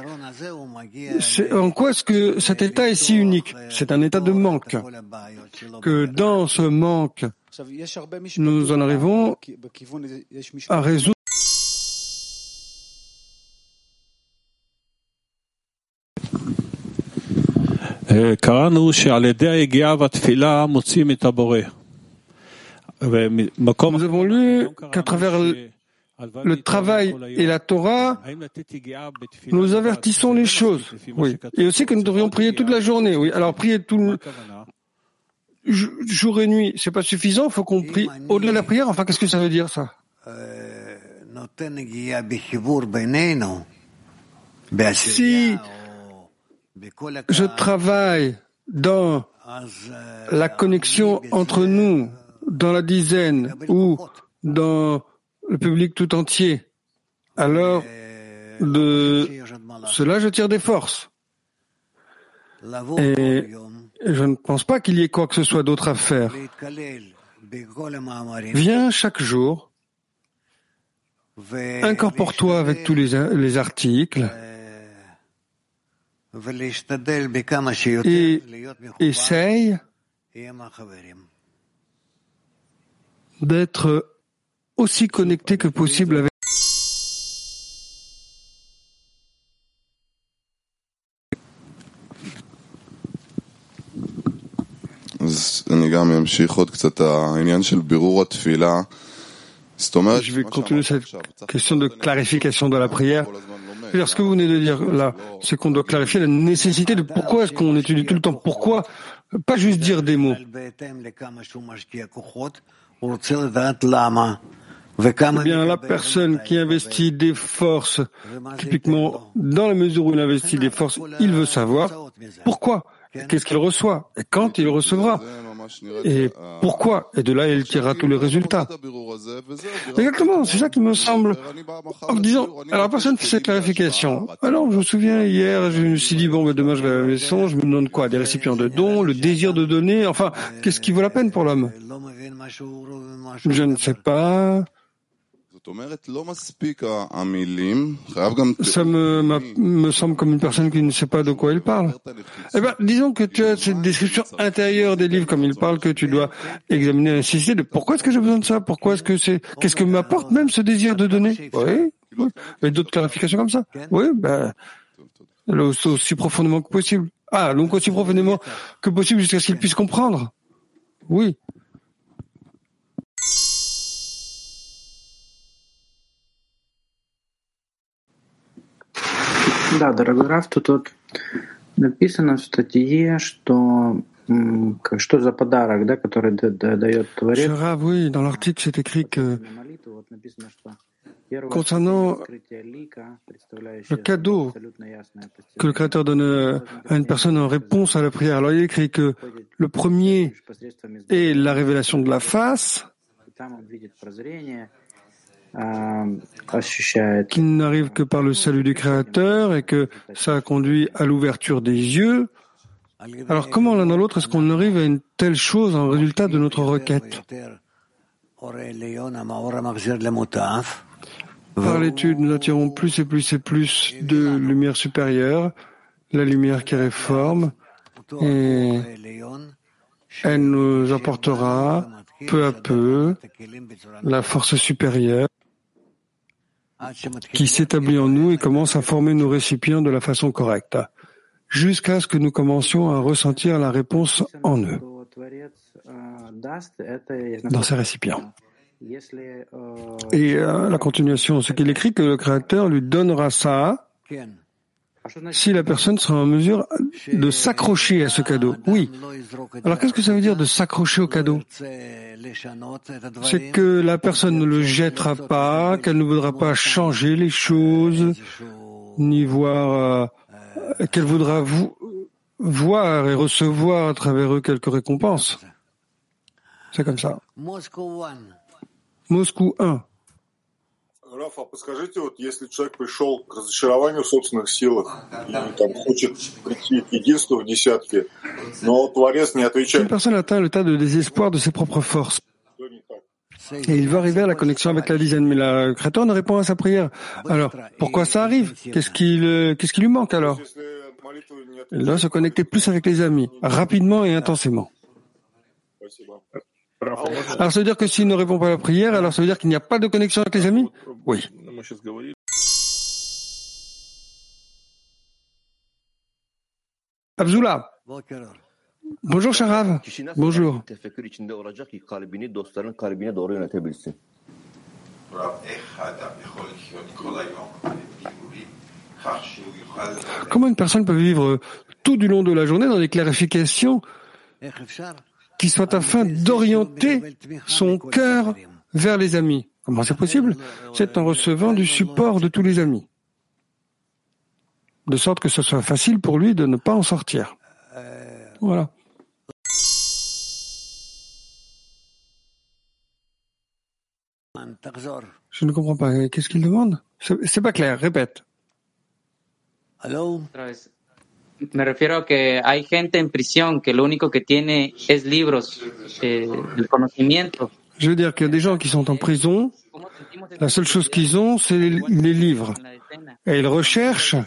En quoi est-ce que cet état est si unique? C'est un état de manque. Que dans ce manque, nous en arrivons à résoudre קראנו שעל ידי היגיעה והתפילה מוצאים את הבורא. ומקום Nous avons lu qu'à travers le travail et la Torah, nous avertissons les choses. Oui. Et aussi que nous devrions prier toute la journée. Oui. Alors prier tout le jour et nuit, c'est pas suffisant. Il faut qu'on prie au-delà de la prière. Enfin, qu'est-ce que ça veut dire ça Si je travaille dans la connexion entre nous, dans la dizaine ou dans le public tout entier, alors de cela je tire des forces. Et je ne pense pas qu'il y ait quoi que ce soit d'autre à faire. Viens chaque jour, incorpore-toi avec tous les, les articles et essaye d'être aussi connecté que possible avec Je vais continuer cette question de clarification de la prière. Ce que vous venez de dire là, c'est qu'on doit clarifier la nécessité de pourquoi est-ce qu'on étudie tout le temps. Pourquoi Pas juste dire des mots? Eh bien, la personne qui investit des forces, typiquement, dans la mesure où il investit des forces, il veut savoir pourquoi, qu'est-ce qu'il reçoit, et quand il recevra, et pourquoi, et de là il tirera tous les résultats. Exactement, c'est ça qui me semble. En disant, alors personne fait cette clarification. Alors, je me souviens hier, je me suis dit, bon, mais demain je vais à la maison, je me demande quoi Des récipients de dons, le désir de donner, enfin, qu'est-ce qui vaut la peine pour l'homme? Je ne sais pas. Ça me, me semble comme une personne qui ne sait pas de quoi il parle. Eh ben, disons que tu as cette description intérieure des livres comme il parle que tu dois examiner nécessité de pourquoi est-ce que j'ai besoin de ça, pourquoi est-ce que c'est, qu'est-ce que m'apporte même ce désir de donner? Oui, oui. Et d'autres clarifications comme ça? Oui, ben, aussi profondément que possible. Ah, donc aussi profondément que possible jusqu'à ce qu'il puisse comprendre. Oui. Да, дорогой Раф, тут вот написано в статье, что что за подарок, да, который дает Творец. Rav, oui, dans l'article, c'est écrit que concernant le cadeau que le Créateur donne à une personne en réponse à la prière, alors il est écrit que le premier est la révélation de la face, qui n'arrive que par le salut du Créateur et que ça conduit à l'ouverture des yeux. Alors comment l'un dans l'autre est-ce qu'on arrive à une telle chose en résultat de notre requête? Par l'étude, nous attirons plus et plus et plus de lumière supérieure, la lumière qui réforme, et elle nous apportera peu à peu la force supérieure qui s'établit en nous et commence à former nos récipients de la façon correcte, jusqu'à ce que nous commencions à ressentir la réponse en eux, dans ces récipients. Et euh, la continuation, ce qu'il écrit que le Créateur lui donnera ça si la personne sera en mesure de s'accrocher à ce cadeau. Oui. Alors qu'est-ce que ça veut dire de s'accrocher au cadeau? C'est que la personne ne le jettera pas, qu'elle ne voudra pas changer les choses, ni voir euh, qu'elle voudra voir et recevoir à travers eux quelques récompenses. C'est comme ça. Moscou 1. Раф, а подскажите, вот если человек пришел к разочарованию в собственных силах и там хочет прийти к единству в десятке, но Творец не отвечает. Une personne atteint l'état de désespoir de ses propres forces. Et il veut arriver à la connexion avec la dizaine, mais le Créateur ne répond à sa prière. Alors, pourquoi ça arrive Qu'est-ce qui, qu'est-ce qui lui manque alors Il doit se connecter plus avec les amis, rapidement et intensément. Alors ça veut dire que s'il ne répond pas à la prière, alors ça veut dire qu'il n'y a pas de connexion avec les amis Oui. Abdullah. Bonjour Sharav. Bonjour. Comment une personne peut vivre tout du long de la journée dans des clarifications qui soient afin d'orienter son cœur vers les amis Comment c'est possible? C'est en recevant du support de tous les amis. De sorte que ce soit facile pour lui de ne pas en sortir. Voilà. Je ne comprends pas. Qu'est-ce qu'il demande? C'est pas clair. Répète. Vez. Me refiero a que hay gente en prisión que lo único que tiene es libros, eh, el conocimiento. Je veux dire qu'il y a des gens qui sont en prison. ¿Cómo sentimos esa La seule chose qu'ils ont, c'est les, livres. Et ils recherchent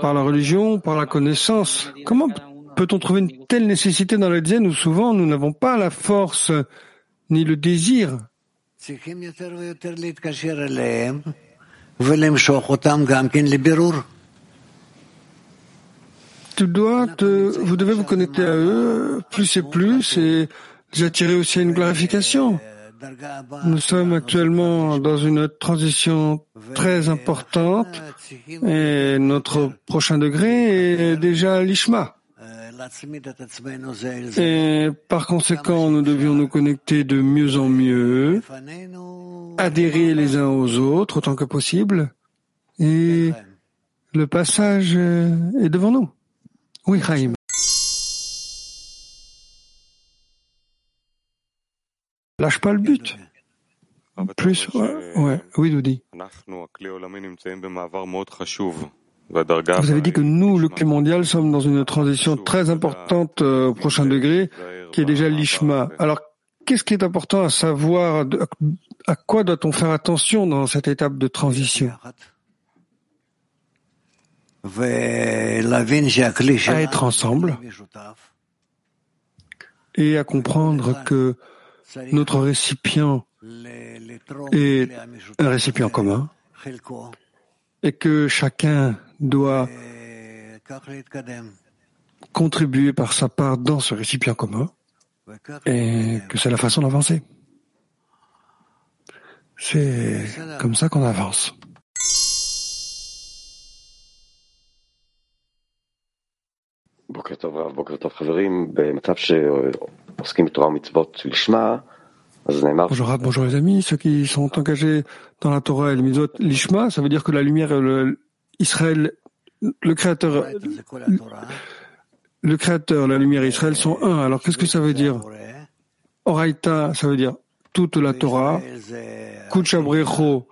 par la religion, par la connaissance. Comment peut-on trouver une telle nécessité dans la dizaine où souvent nous n'avons pas la force ni le désir? tu dois te, vous devez vous connecter à eux plus et plus et les attirer aussi à une glorification. Nous sommes actuellement dans une transition très importante et notre prochain degré est déjà l'Ishma. Et par conséquent, nous devions nous connecter de mieux en mieux, adhérer les uns aux autres autant que possible, et le passage est devant nous. Oui, Chaim. Lâche pas le but. Plus, ouais, oui, Doudi. Vous avez dit que nous, le clé mondial, sommes dans une transition très importante euh, au prochain degré, qui est déjà l'Ishma. Alors, qu'est-ce qui est important à savoir À quoi doit-on faire attention dans cette étape de transition? à être ensemble et à comprendre que notre récipient est un récipient commun et que chacun doit contribuer par sa part dans ce récipient commun et que c'est la façon d'avancer. C'est comme ça qu'on avance. בוקר טוב רב, בוקר טוב חברים. במצב שעוסקים בתורה ומצוות לשמה, אז נאמר... Bonjour Rab, bonjour les amis, ceux qui sont engagés dans la Torah et le Mitzvot, l'Ishma, ça veut dire que la lumière, le, Israël, le créateur, ברייתא זה כל התורה, le créateur, la lumière et Israël sont un. Alors qu'est-ce que ça veut dire הבורא, Oraita, ça veut dire toute la Torah. וישראל זה Kuchabrecho,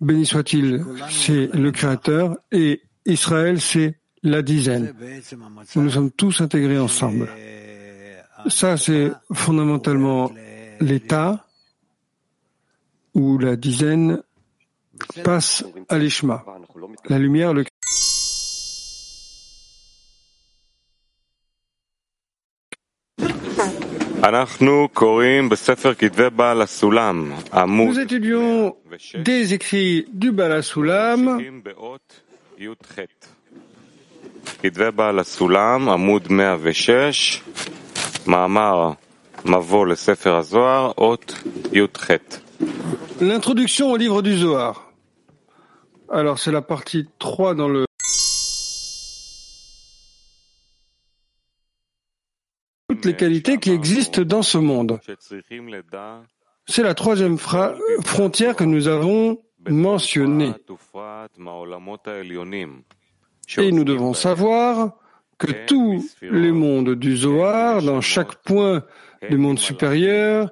béni soit-il, c'est le créateur. Et Israël, c'est la dizaine, nous sommes tous intégrés ensemble. Ça, c'est fondamentalement l'état où la dizaine passe à l'Ishma, la lumière, le Nous étudions des écrits du Balasulam L'introduction au livre du Zohar. Alors c'est la partie 3 dans le... Toutes les qualités qui existent dans ce monde. C'est la troisième frontière que nous avons mentionnée. Et nous devons savoir que tous les mondes du Zohar, dans chaque point du monde supérieur,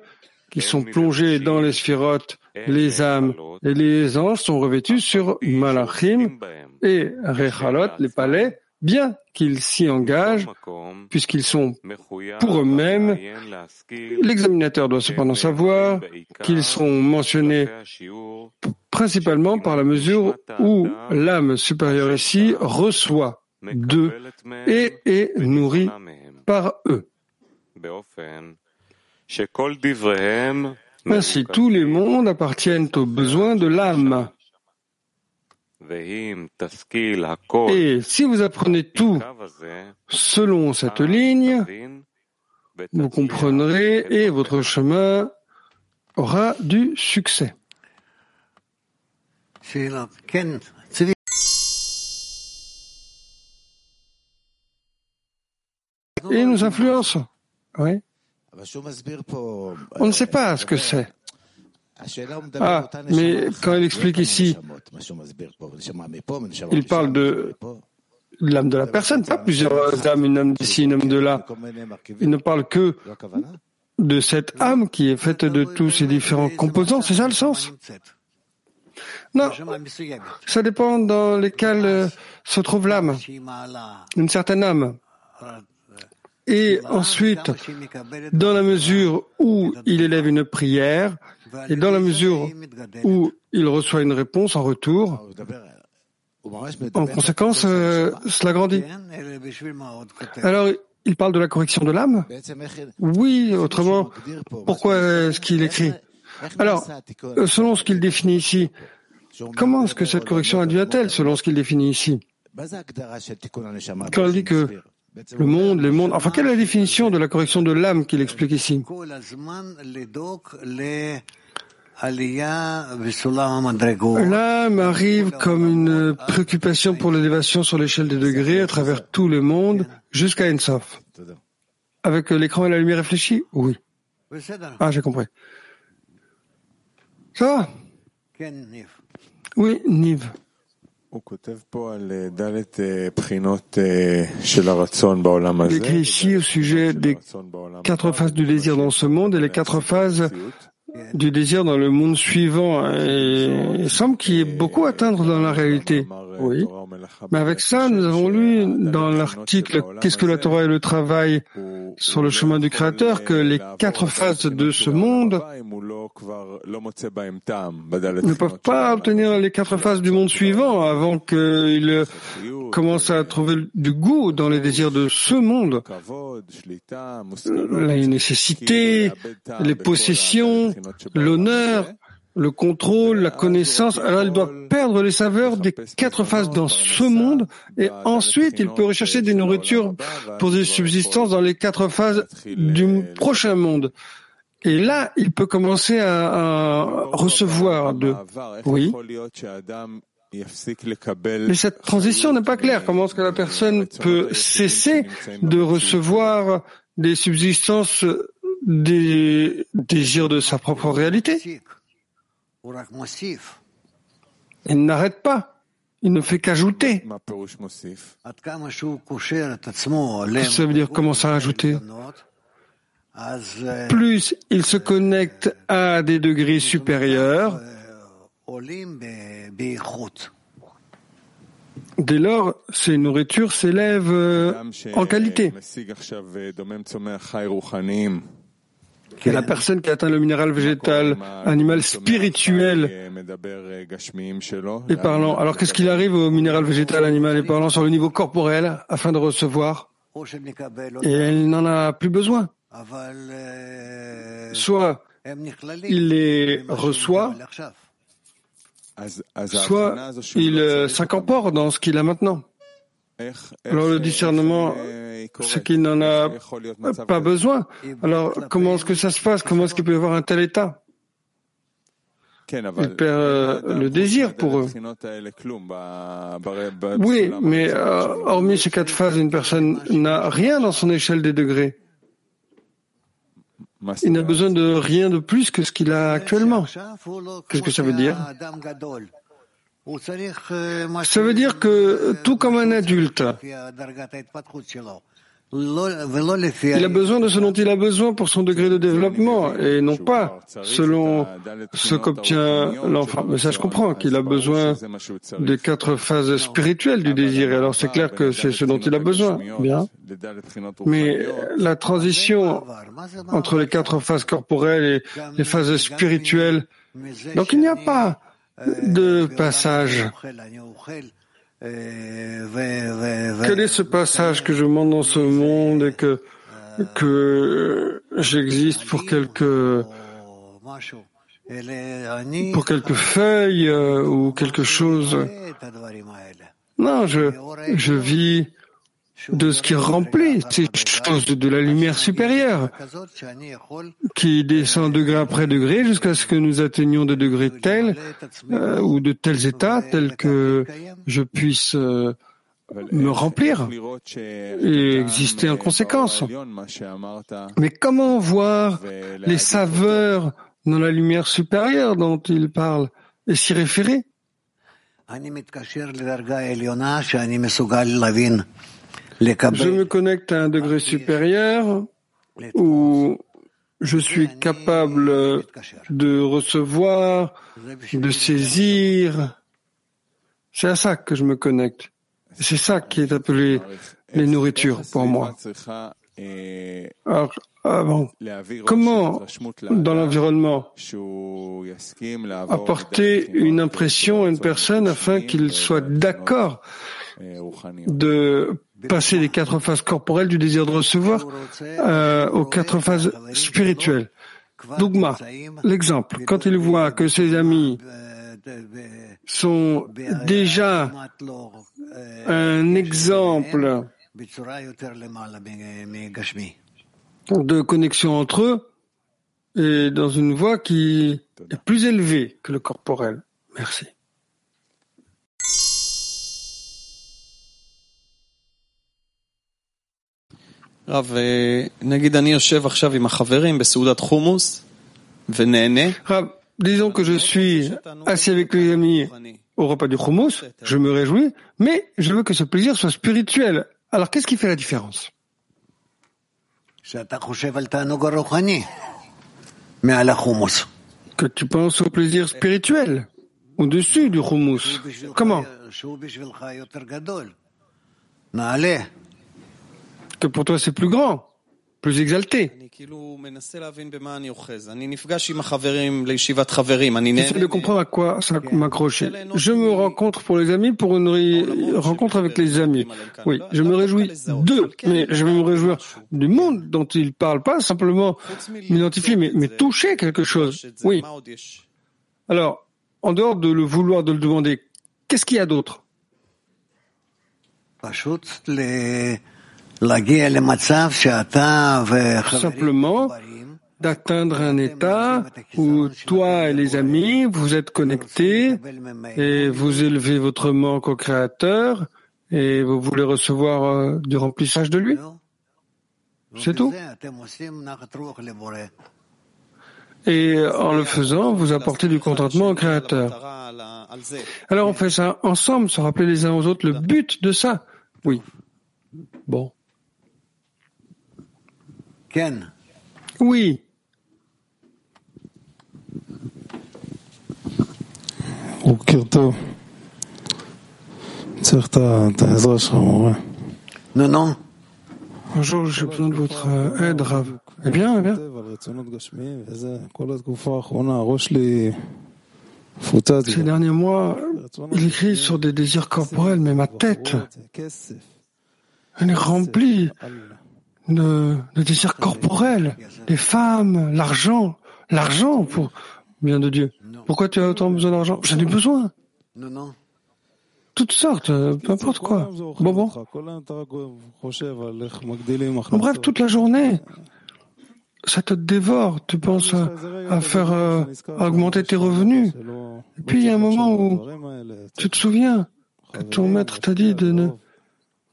qui sont plongés dans les sphirotes, les âmes et les anges sont revêtus sur Malachim et Rechalot, les palais, bien qu'ils s'y engagent, puisqu'ils sont pour eux-mêmes. L'examinateur doit cependant savoir qu'ils seront mentionnés principalement par la mesure où l'âme supérieure ici reçoit d'eux et est nourrie par eux. Ainsi, tous les mondes appartiennent aux besoins de l'âme. Et si vous apprenez tout selon cette ligne, vous comprendrez et votre chemin aura du succès. Et nous influence. Oui. On ne sait pas ce que c'est. Ah, mais quand il explique ici, il parle de l'âme de la personne, pas plusieurs âmes, une âme d'ici, une âme de là. Il ne parle que de cette âme qui est faite de tous ces différents composants. C'est ça le sens? Non, ça dépend dans lesquels se trouve l'âme, une certaine âme. Et ensuite, dans la mesure où il élève une prière, et dans la mesure où il reçoit une réponse en retour, en conséquence, euh, cela grandit. Alors, il parle de la correction de l'âme Oui, autrement, pourquoi est-ce qu'il écrit Alors, selon ce qu'il définit ici, comment est-ce que cette correction a dû elle selon ce qu'il définit ici Quand il dit que le monde, les mondes, enfin, quelle est la définition de la correction de l'âme qu'il explique ici L'âme arrive comme une préoccupation pour l'élévation sur l'échelle des degrés à travers tout le monde jusqu'à Ensof. Avec l'écran et la lumière réfléchie Oui. Ah, j'ai compris. Ça va Oui, Niv. Il écrit ici au sujet des quatre phases du désir dans ce monde et les quatre phases du désir dans le monde suivant. Et il semble qu'il y ait beaucoup à atteindre dans la réalité. Oui. Mais avec ça, nous avons lu dans l'article Qu'est-ce que la Torah et le travail? Sur le chemin du Créateur que les quatre phases de ce monde ne peuvent pas obtenir les quatre phases du monde suivant avant qu'ils commencent à trouver du goût dans les désirs de ce monde. La nécessité, les possessions, l'honneur, le contrôle, la connaissance. Alors il doit perdre les saveurs des quatre phases dans ce monde et ensuite il peut rechercher des nourritures pour des subsistances dans les quatre phases du prochain monde. Et là, il peut commencer à, recevoir de... Oui. Mais cette transition n'est pas claire. Comment est-ce que la personne peut cesser de recevoir des subsistances des désirs de sa propre réalité? Il n'arrête pas. Il ne fait qu'ajouter. Ça veut dire comment ça ajouter Plus il se connecte à des degrés supérieurs, Dès lors, ces nourritures s'élèvent euh, en qualité. La personne qui atteint le minéral végétal, animal spirituel, et parlant. Alors qu'est-ce qu'il arrive au minéral végétal, animal et parlant sur le niveau corporel afin de recevoir? Et elle n'en a plus besoin. Soit il les reçoit, soit il s'incorpore dans ce qu'il a maintenant. Alors le discernement, c'est qu'il n'en a pas besoin. Alors comment est-ce que ça se passe? Comment est-ce qu'il peut y avoir un tel état? Il perd euh, le désir pour eux. Oui, mais euh, hormis ces quatre phases, une personne n'a rien dans son échelle des degrés. Il n'a besoin de rien de plus que ce qu'il a actuellement. Qu'est-ce que ça veut dire? Ça veut dire que tout comme un adulte, il a besoin de ce dont il a besoin pour son degré de développement et non pas selon ce qu'obtient l'enfant. Mais ça, je comprends qu'il a besoin des quatre phases spirituelles du désir. Et alors, c'est clair que c'est ce dont il a besoin. Bien. Mais la transition entre les quatre phases corporelles et les phases spirituelles, donc il n'y a pas de passage. Quel est ce passage que je montre dans ce monde et que, que j'existe pour quelques pour quelques feuilles euh, ou quelque chose? Non, je, je vis de ce qui remplit ces choses de la lumière supérieure, qui descend degré après degré jusqu'à ce que nous atteignions des degrés tels euh, ou de tels états tels que je puisse euh, me remplir et exister en conséquence. Mais comment voir les saveurs dans la lumière supérieure dont il parle et s'y référer? Je me connecte à un degré supérieur où je suis capable de recevoir, de saisir. C'est à ça que je me connecte. C'est ça qui est appelé les nourritures pour moi. Alors, comment, dans l'environnement, apporter une impression à une personne afin qu'il soit d'accord de passer des quatre phases corporelles du désir de recevoir euh, aux quatre phases spirituelles. Dougma, l'exemple, quand il voit que ses amis sont déjà un exemple de connexion entre eux et dans une voie qui est plus élevée que le corporel. Merci. רב, נגיד אני יושב עכשיו עם החברים בסעודת חומוס ונהנה. רב, disons que je suis assis avec les amis au repas du hummus, je me réjouis, mais je veux que ce plaisir soit spirituel. Alors qu'est-ce qui fait la différence Que tu penses au plaisir spirituel au-dessus du hummus. Comment Que pour toi c'est plus grand, plus exalté. J'essaie de comprendre à quoi ça m'accroche. Je me rencontre pour les amis pour une rencontre avec les amis. Oui, je me réjouis d'eux, mais je veux me réjouir du monde dont ils parlent, pas simplement m'identifier, mais, mais toucher quelque chose. Oui. Alors, en dehors de le vouloir, de le demander, qu'est-ce qu'il y a d'autre? Simplement d'atteindre un état où toi et les amis, vous êtes connectés et vous élevez votre manque au Créateur et vous voulez recevoir euh, du remplissage de lui. C'est tout. Et en le faisant, vous apportez du contentement au Créateur. Alors on fait ça ensemble, se rappeler les uns aux autres le but de ça? Oui. Bon. Oui. Non, non. Bonjour, j'ai besoin de votre euh, aide, Rav. Eh bien, eh bien. Ces derniers mois, il écrit sur des désirs corporels, mais ma tête, elle est remplie de, de désirs corporels, les femmes, l'argent, l'argent pour bien de Dieu. Pourquoi tu as autant besoin d'argent? J'en ai besoin. Toutes sortes, peu importe quoi. Bon bon. Bref, toute la journée, ça te dévore. Tu penses à, faire euh, augmenter tes revenus. Et puis il y a un moment où tu te souviens que ton maître t'a dit de ne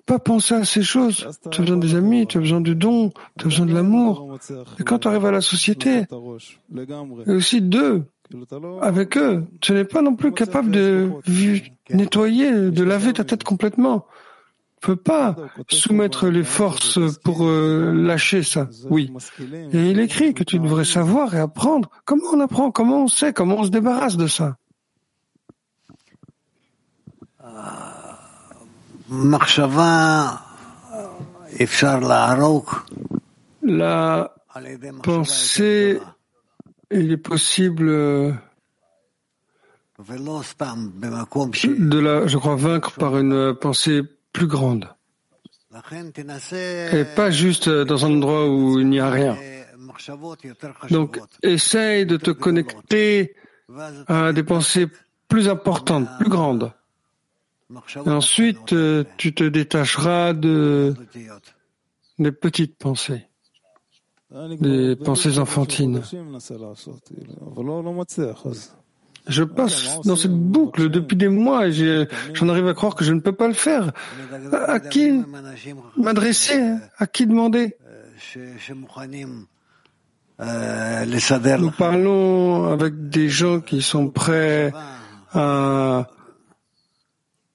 pas penser à ces choses. Tu as besoin des amis, tu as besoin du don, tu as besoin de l'amour. Et quand tu arrives à la société, et aussi d'eux, avec eux, tu n'es pas non plus capable de nettoyer, de laver ta tête complètement. Tu peux pas soumettre les forces pour euh, lâcher ça. Oui. Et il écrit que tu devrais savoir et apprendre. Comment on apprend? Comment on sait? Comment on se débarrasse de ça? La pensée, il est possible de la, je crois, vaincre par une pensée plus grande. Et pas juste dans un endroit où il n'y a rien. Donc, essaye de te connecter à des pensées plus importantes, plus grandes. Ensuite, euh, tu te détacheras de des petites pensées, des pensées enfantines. Je passe dans cette boucle depuis des mois et j'en arrive à croire que je ne peux pas le faire. À à qui m'adresser À qui demander? Nous parlons avec des gens qui sont prêts à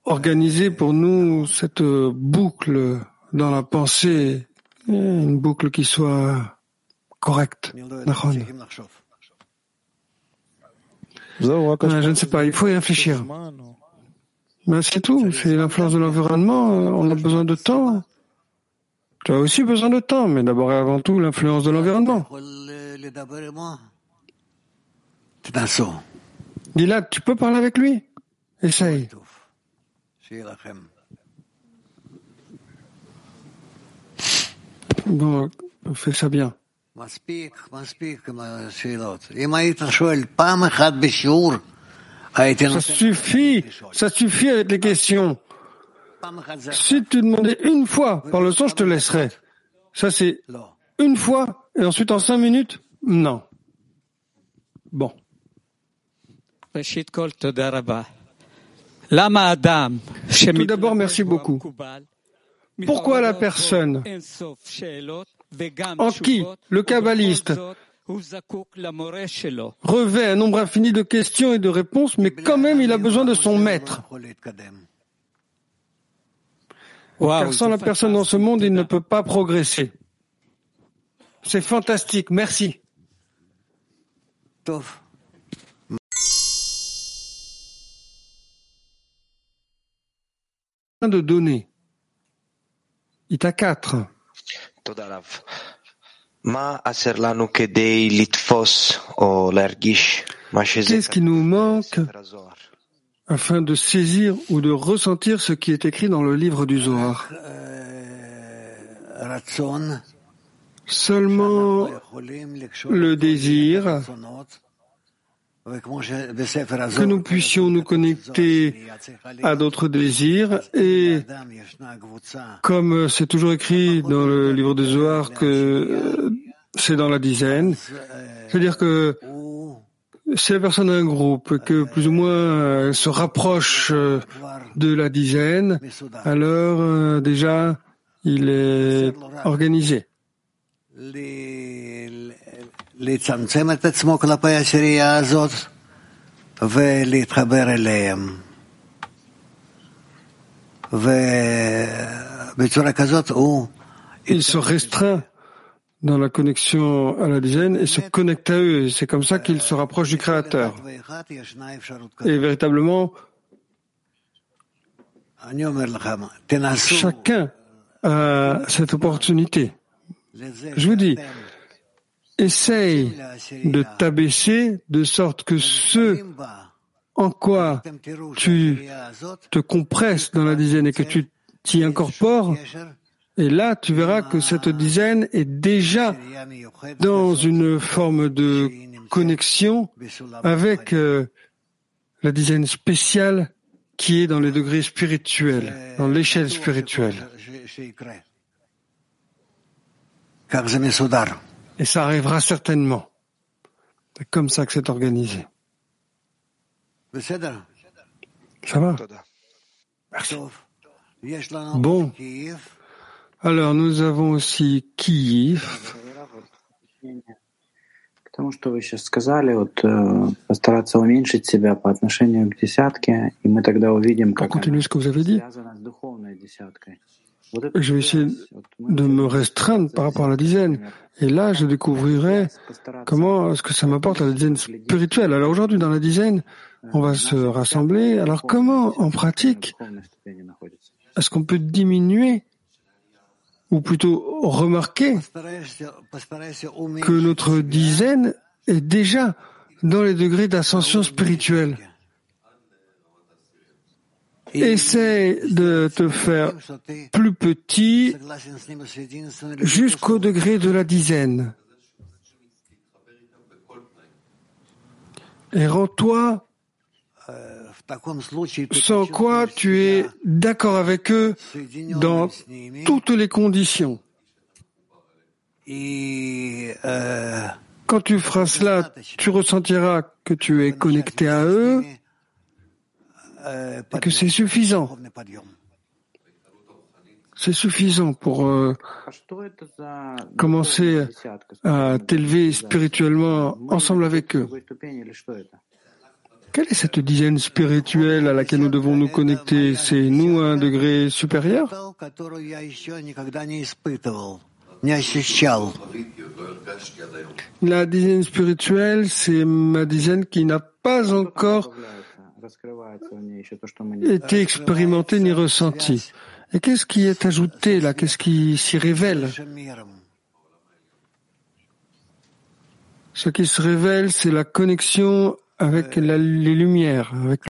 organiser pour nous cette boucle dans la pensée, une boucle qui soit correcte. Euh, Je ne sais pas, il faut y réfléchir. Mais c'est tout, c'est l'influence de l'environnement, euh, on a besoin de temps. Tu as aussi besoin de temps, mais d'abord et avant tout l'influence de l'environnement. Gilad, tu peux parler avec lui? Essaye. Bon, on ça bien. Ça suffit, ça suffit avec les questions. Si tu demandais une fois par le son, je te laisserais. Ça, c'est une fois et ensuite en cinq minutes Non. Bon. Tout d'abord, merci beaucoup. Pourquoi la personne en qui le kabbaliste revêt un nombre infini de questions et de réponses, mais quand même il a besoin de son maître? Car sans la personne dans ce monde, il ne peut pas progresser. C'est fantastique, merci. de donner. Ita 4. Qu'est-ce qui nous manque afin de saisir ou de ressentir ce qui est écrit dans le livre du Zohar? Seulement le désir que nous puissions nous connecter à d'autres désirs et comme c'est toujours écrit dans le livre de Zohar que euh, c'est dans la dizaine, c'est-à-dire que si la personne a un groupe que plus ou moins elle se rapproche euh, de la dizaine, alors déjà il est organisé. ל- לצמצם את עצמו כלפי השרייה הזאת ולהתחבר אליהם. ובצורה כזאת הוא Il se restreint dans la connexion à la dizaine et se connecte à eux. Et C'est comme ça qu'il se rapproche du Créateur. ואחד ישנה אפשרות Et véritablement, אני אומר לכם, תנסו chacun a cette opportunité. Je vous dis, essaye de t'abaisser de sorte que ce en quoi tu te compresses dans la dizaine et que tu t'y incorpores, et là tu verras que cette dizaine est déjà dans une forme de connexion avec euh, la dizaine spéciale qui est dans les degrés spirituels, dans l'échelle spirituelle. Et ça arrivera certainement. C'est comme ça que c'est organisé. Ça va Bon. Alors, nous avons aussi Kiev je vais essayer de me restreindre par rapport à la dizaine. Et là, je découvrirai comment est-ce que ça m'apporte à la dizaine spirituelle. Alors aujourd'hui, dans la dizaine, on va se rassembler. Alors comment, en pratique, est-ce qu'on peut diminuer ou plutôt remarquer que notre dizaine est déjà dans les degrés d'ascension spirituelle? Essaie de te faire plus petit jusqu'au degré de la dizaine. Et rends-toi sans quoi tu es d'accord avec eux dans toutes les conditions. Quand tu feras cela, tu ressentiras que tu es connecté à eux et que c'est suffisant. C'est suffisant pour euh, commencer à t'élever spirituellement ensemble avec eux. Quelle est cette dizaine spirituelle à laquelle nous devons nous connecter? C'est nous à un degré supérieur? La dizaine spirituelle, c'est ma dizaine qui n'a pas encore été expérimentée ni ressentie. Et qu'est-ce qui est ajouté là? Qu'est-ce qui s'y révèle? Ce qui se révèle, c'est la connexion avec la- les lumières, avec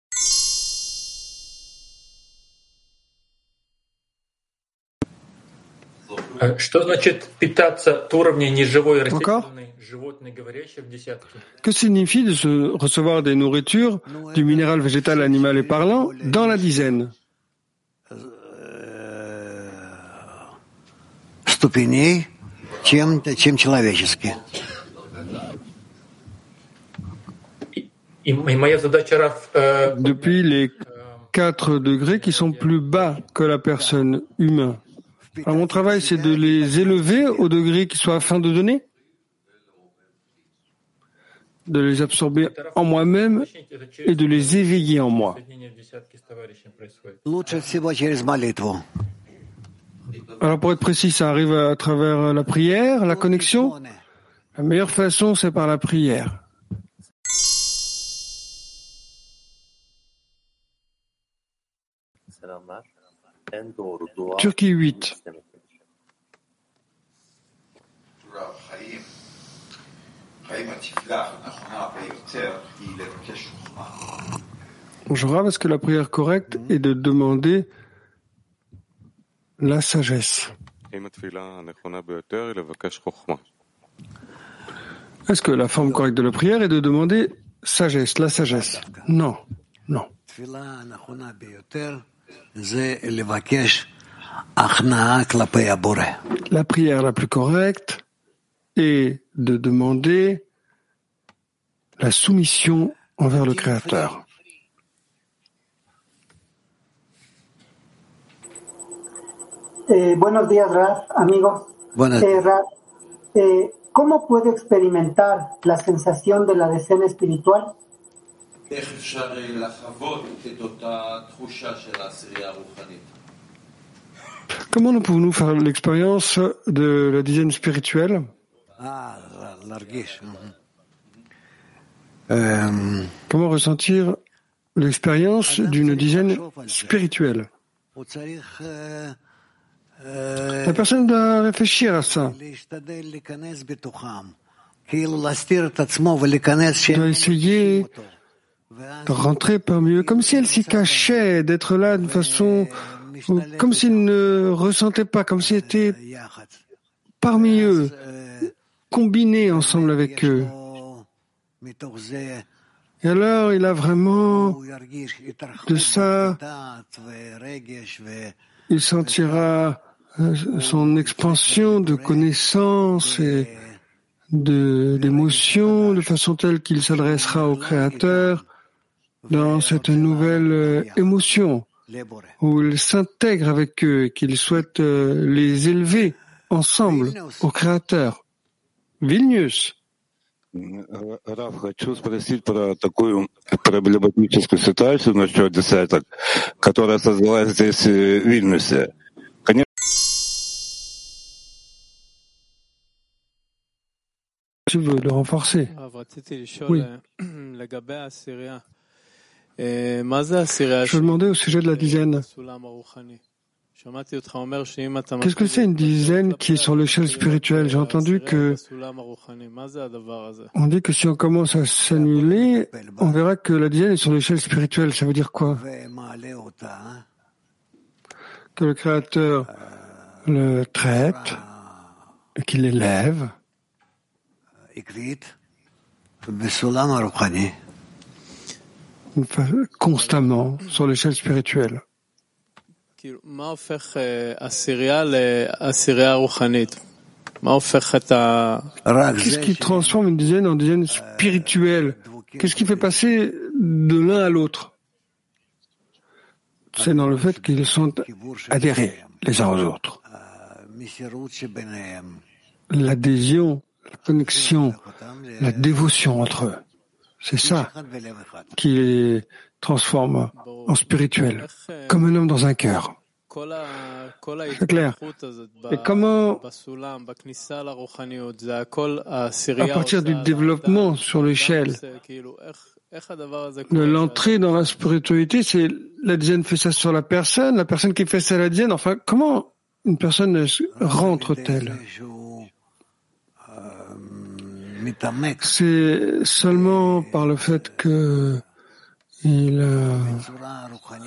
Encore Que signifie de se recevoir des nourritures du minéral végétal, animal et parlant dans la dizaine? Depuis les 4 degrés qui sont plus bas que la personne humaine. Alors mon travail, c'est de les élever au degré qu'ils soient afin de donner, de les absorber en moi-même et de les éveiller en moi. Alors pour être précis, ça arrive à travers la prière, la connexion. La meilleure façon, c'est par la prière. Turquie 8. Bonjour, est-ce que la prière correcte est de demander la sagesse. Est-ce que la forme correcte de la prière est de demander sagesse, la sagesse? Non, non. La prière la plus correcte est de demander la soumission envers le Créateur. Eh, buenos días, Raf, amigo. Buenas. Eh, eh ¿Cómo puedo experimentar la sensación de la decena espiritual? איך אפשר אה, לחוות את אותה תחושה של העשירייה הרוחנית? Comment nous pouvons-nous faire l'expérience de la dizaine spirituelle אה, להרגיש. אמ, Comment ressentir l'expérience d'une dizaine spirituelle הוא צריך אה, אה, La personne doit réfléchir à ça. להשתדל להיכנס בתוכם. כאילו להסתיר את עצמו ולהיכנס doit שהם essayer de rentrer parmi eux, comme si elle s'y cachait d'être là d'une façon, comme s'il ne ressentait pas, comme s'il était parmi eux, combiné ensemble avec eux. Et alors, il a vraiment de ça, il sentira euh, son expansion de connaissances et d'émotions de façon telle qu'il s'adressera au Créateur dans cette nouvelle euh, émotion où ils s'intègrent avec eux et qu'ils souhaitent euh, les élever ensemble au Créateur. Vilnius. [CLEARS THROAT] Je vous demandais au sujet de la dizaine. Qu'est-ce que c'est une dizaine qui est sur l'échelle spirituelle J'ai entendu que on dit que si on commence à s'annuler, on verra que la dizaine est sur l'échelle spirituelle. Ça veut dire quoi Que le Créateur le traite, et qu'il l'élève constamment sur l'échelle spirituelle. Qu'est-ce qui transforme une dizaine en dizaine spirituelle? Qu'est-ce qui fait passer de l'un à l'autre? C'est dans le fait qu'ils sont adhérés les uns aux autres. L'adhésion, la connexion, la dévotion entre eux. C'est ça qui les transforme en spirituel, comme un homme dans un cœur. C'est clair. Et comment, à partir du développement sur l'échelle de l'entrée dans la spiritualité, c'est la dizaine fait ça sur la personne, la personne qui fait ça à la dizaine. Enfin, comment une personne rentre-t-elle? C'est seulement par le fait que il,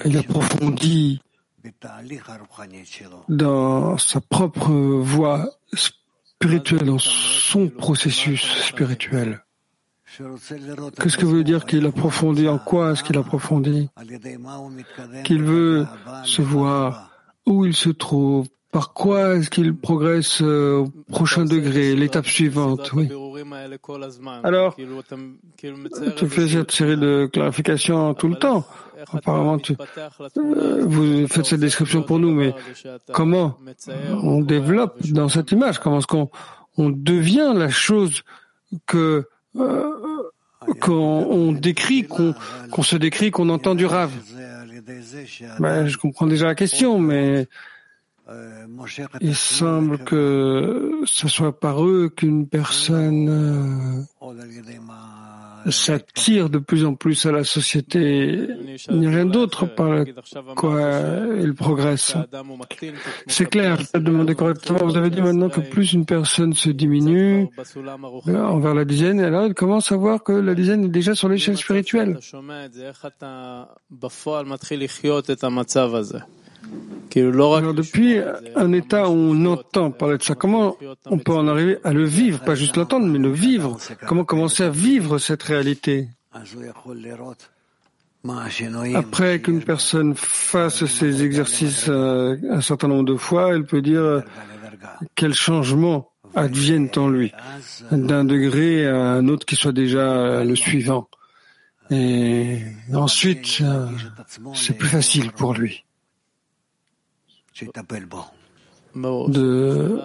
il approfondit dans sa propre voie spirituelle, dans son processus spirituel. Qu'est-ce que veut dire qu'il approfondit? En quoi est-ce qu'il approfondit? Qu'il veut se voir où il se trouve, par quoi est-ce qu'il progresse euh, au prochain degré, l'étape suivante Oui. Alors, tu fais cette série de clarifications tout le temps. Apparemment, tu, euh, vous faites cette description pour nous, mais comment on développe dans cette image? Comment est-ce qu'on on devient la chose que euh, qu'on décrit, qu'on qu se décrit, qu'on entend du rave? Ben, Je comprends déjà la question, mais il semble que ce soit par eux qu'une personne euh, s'attire de plus en plus à la société. Il n'y a rien d'autre par quoi il progresse. C'est clair, je vais te demander correctement. Vous avez dit maintenant que plus une personne se diminue euh, envers la dizaine, et alors il commence à voir que la dizaine est déjà sur l'échelle spirituelle. Alors depuis un état où on entend parler de ça, comment on peut en arriver à le vivre, pas juste l'entendre, mais le vivre. Comment commencer à vivre cette réalité? Après qu'une personne fasse ces exercices euh, un certain nombre de fois, elle peut dire euh, quels changements adviennent en lui, d'un degré à un autre qui soit déjà euh, le suivant. Et ensuite, c'est plus facile pour lui de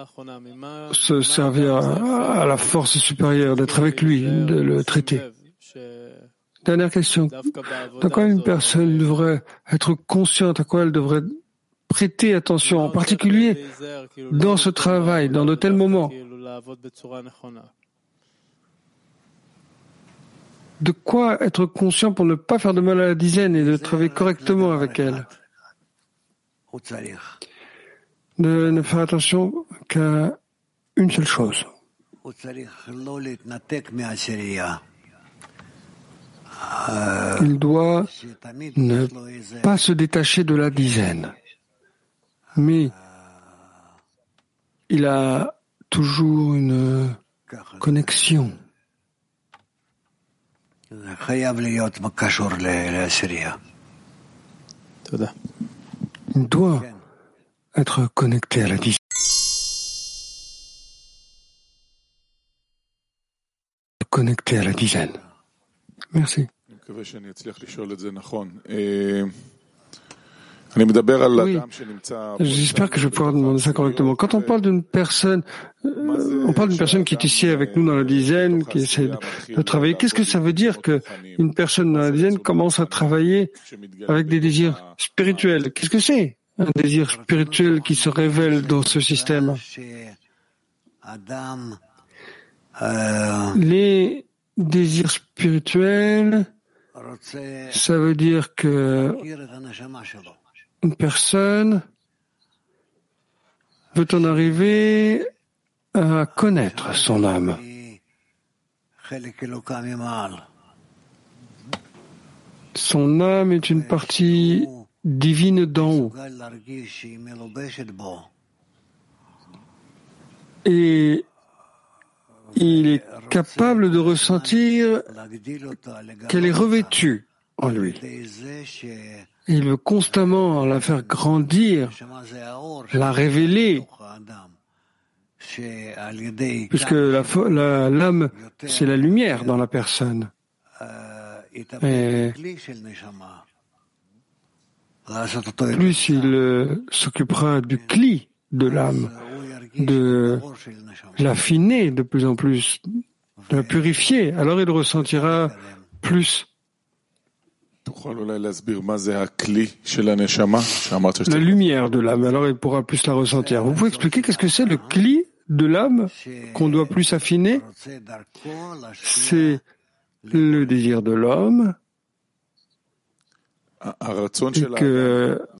se servir à, la force supérieure, d'être avec lui, de le traiter. Dernière question. De quoi une personne devrait être consciente, à quoi elle devrait prêter attention, en particulier dans ce travail, dans de tels moments? De quoi être conscient pour ne pas faire de mal à la dizaine et de travailler correctement avec elle? De ne faire attention qu'à une seule chose. Il doit ne pas se détacher de la dizaine. Mais il a toujours une connexion. Il doit être connecté à la dizaine. Connecté à la dizaine. Merci. Oui. J'espère que je pourrai demander ça correctement. Quand on parle d'une personne, euh, on parle d'une personne qui est ici avec nous dans la dizaine, qui essaie de travailler. Qu'est-ce que ça veut dire que une personne dans la dizaine commence à travailler avec des désirs spirituels? Qu'est-ce que c'est un désir spirituel qui se révèle dans ce système? Les désirs spirituels, ça veut dire que une personne veut en arriver à connaître son âme. Son âme est une partie divine d'en haut. Et il est capable de ressentir qu'elle est revêtue en lui. Il veut constamment la faire grandir, la révéler, puisque l'âme, c'est la lumière dans la personne. Et plus il euh, s'occupera du cli de l'âme, de l'affiner de plus en plus, de la purifier, alors il ressentira plus la lumière de l'âme, alors il pourra plus la ressentir. Vous pouvez expliquer qu'est-ce que c'est le cli de l'âme qu'on doit plus affiner? C'est le désir de l'homme que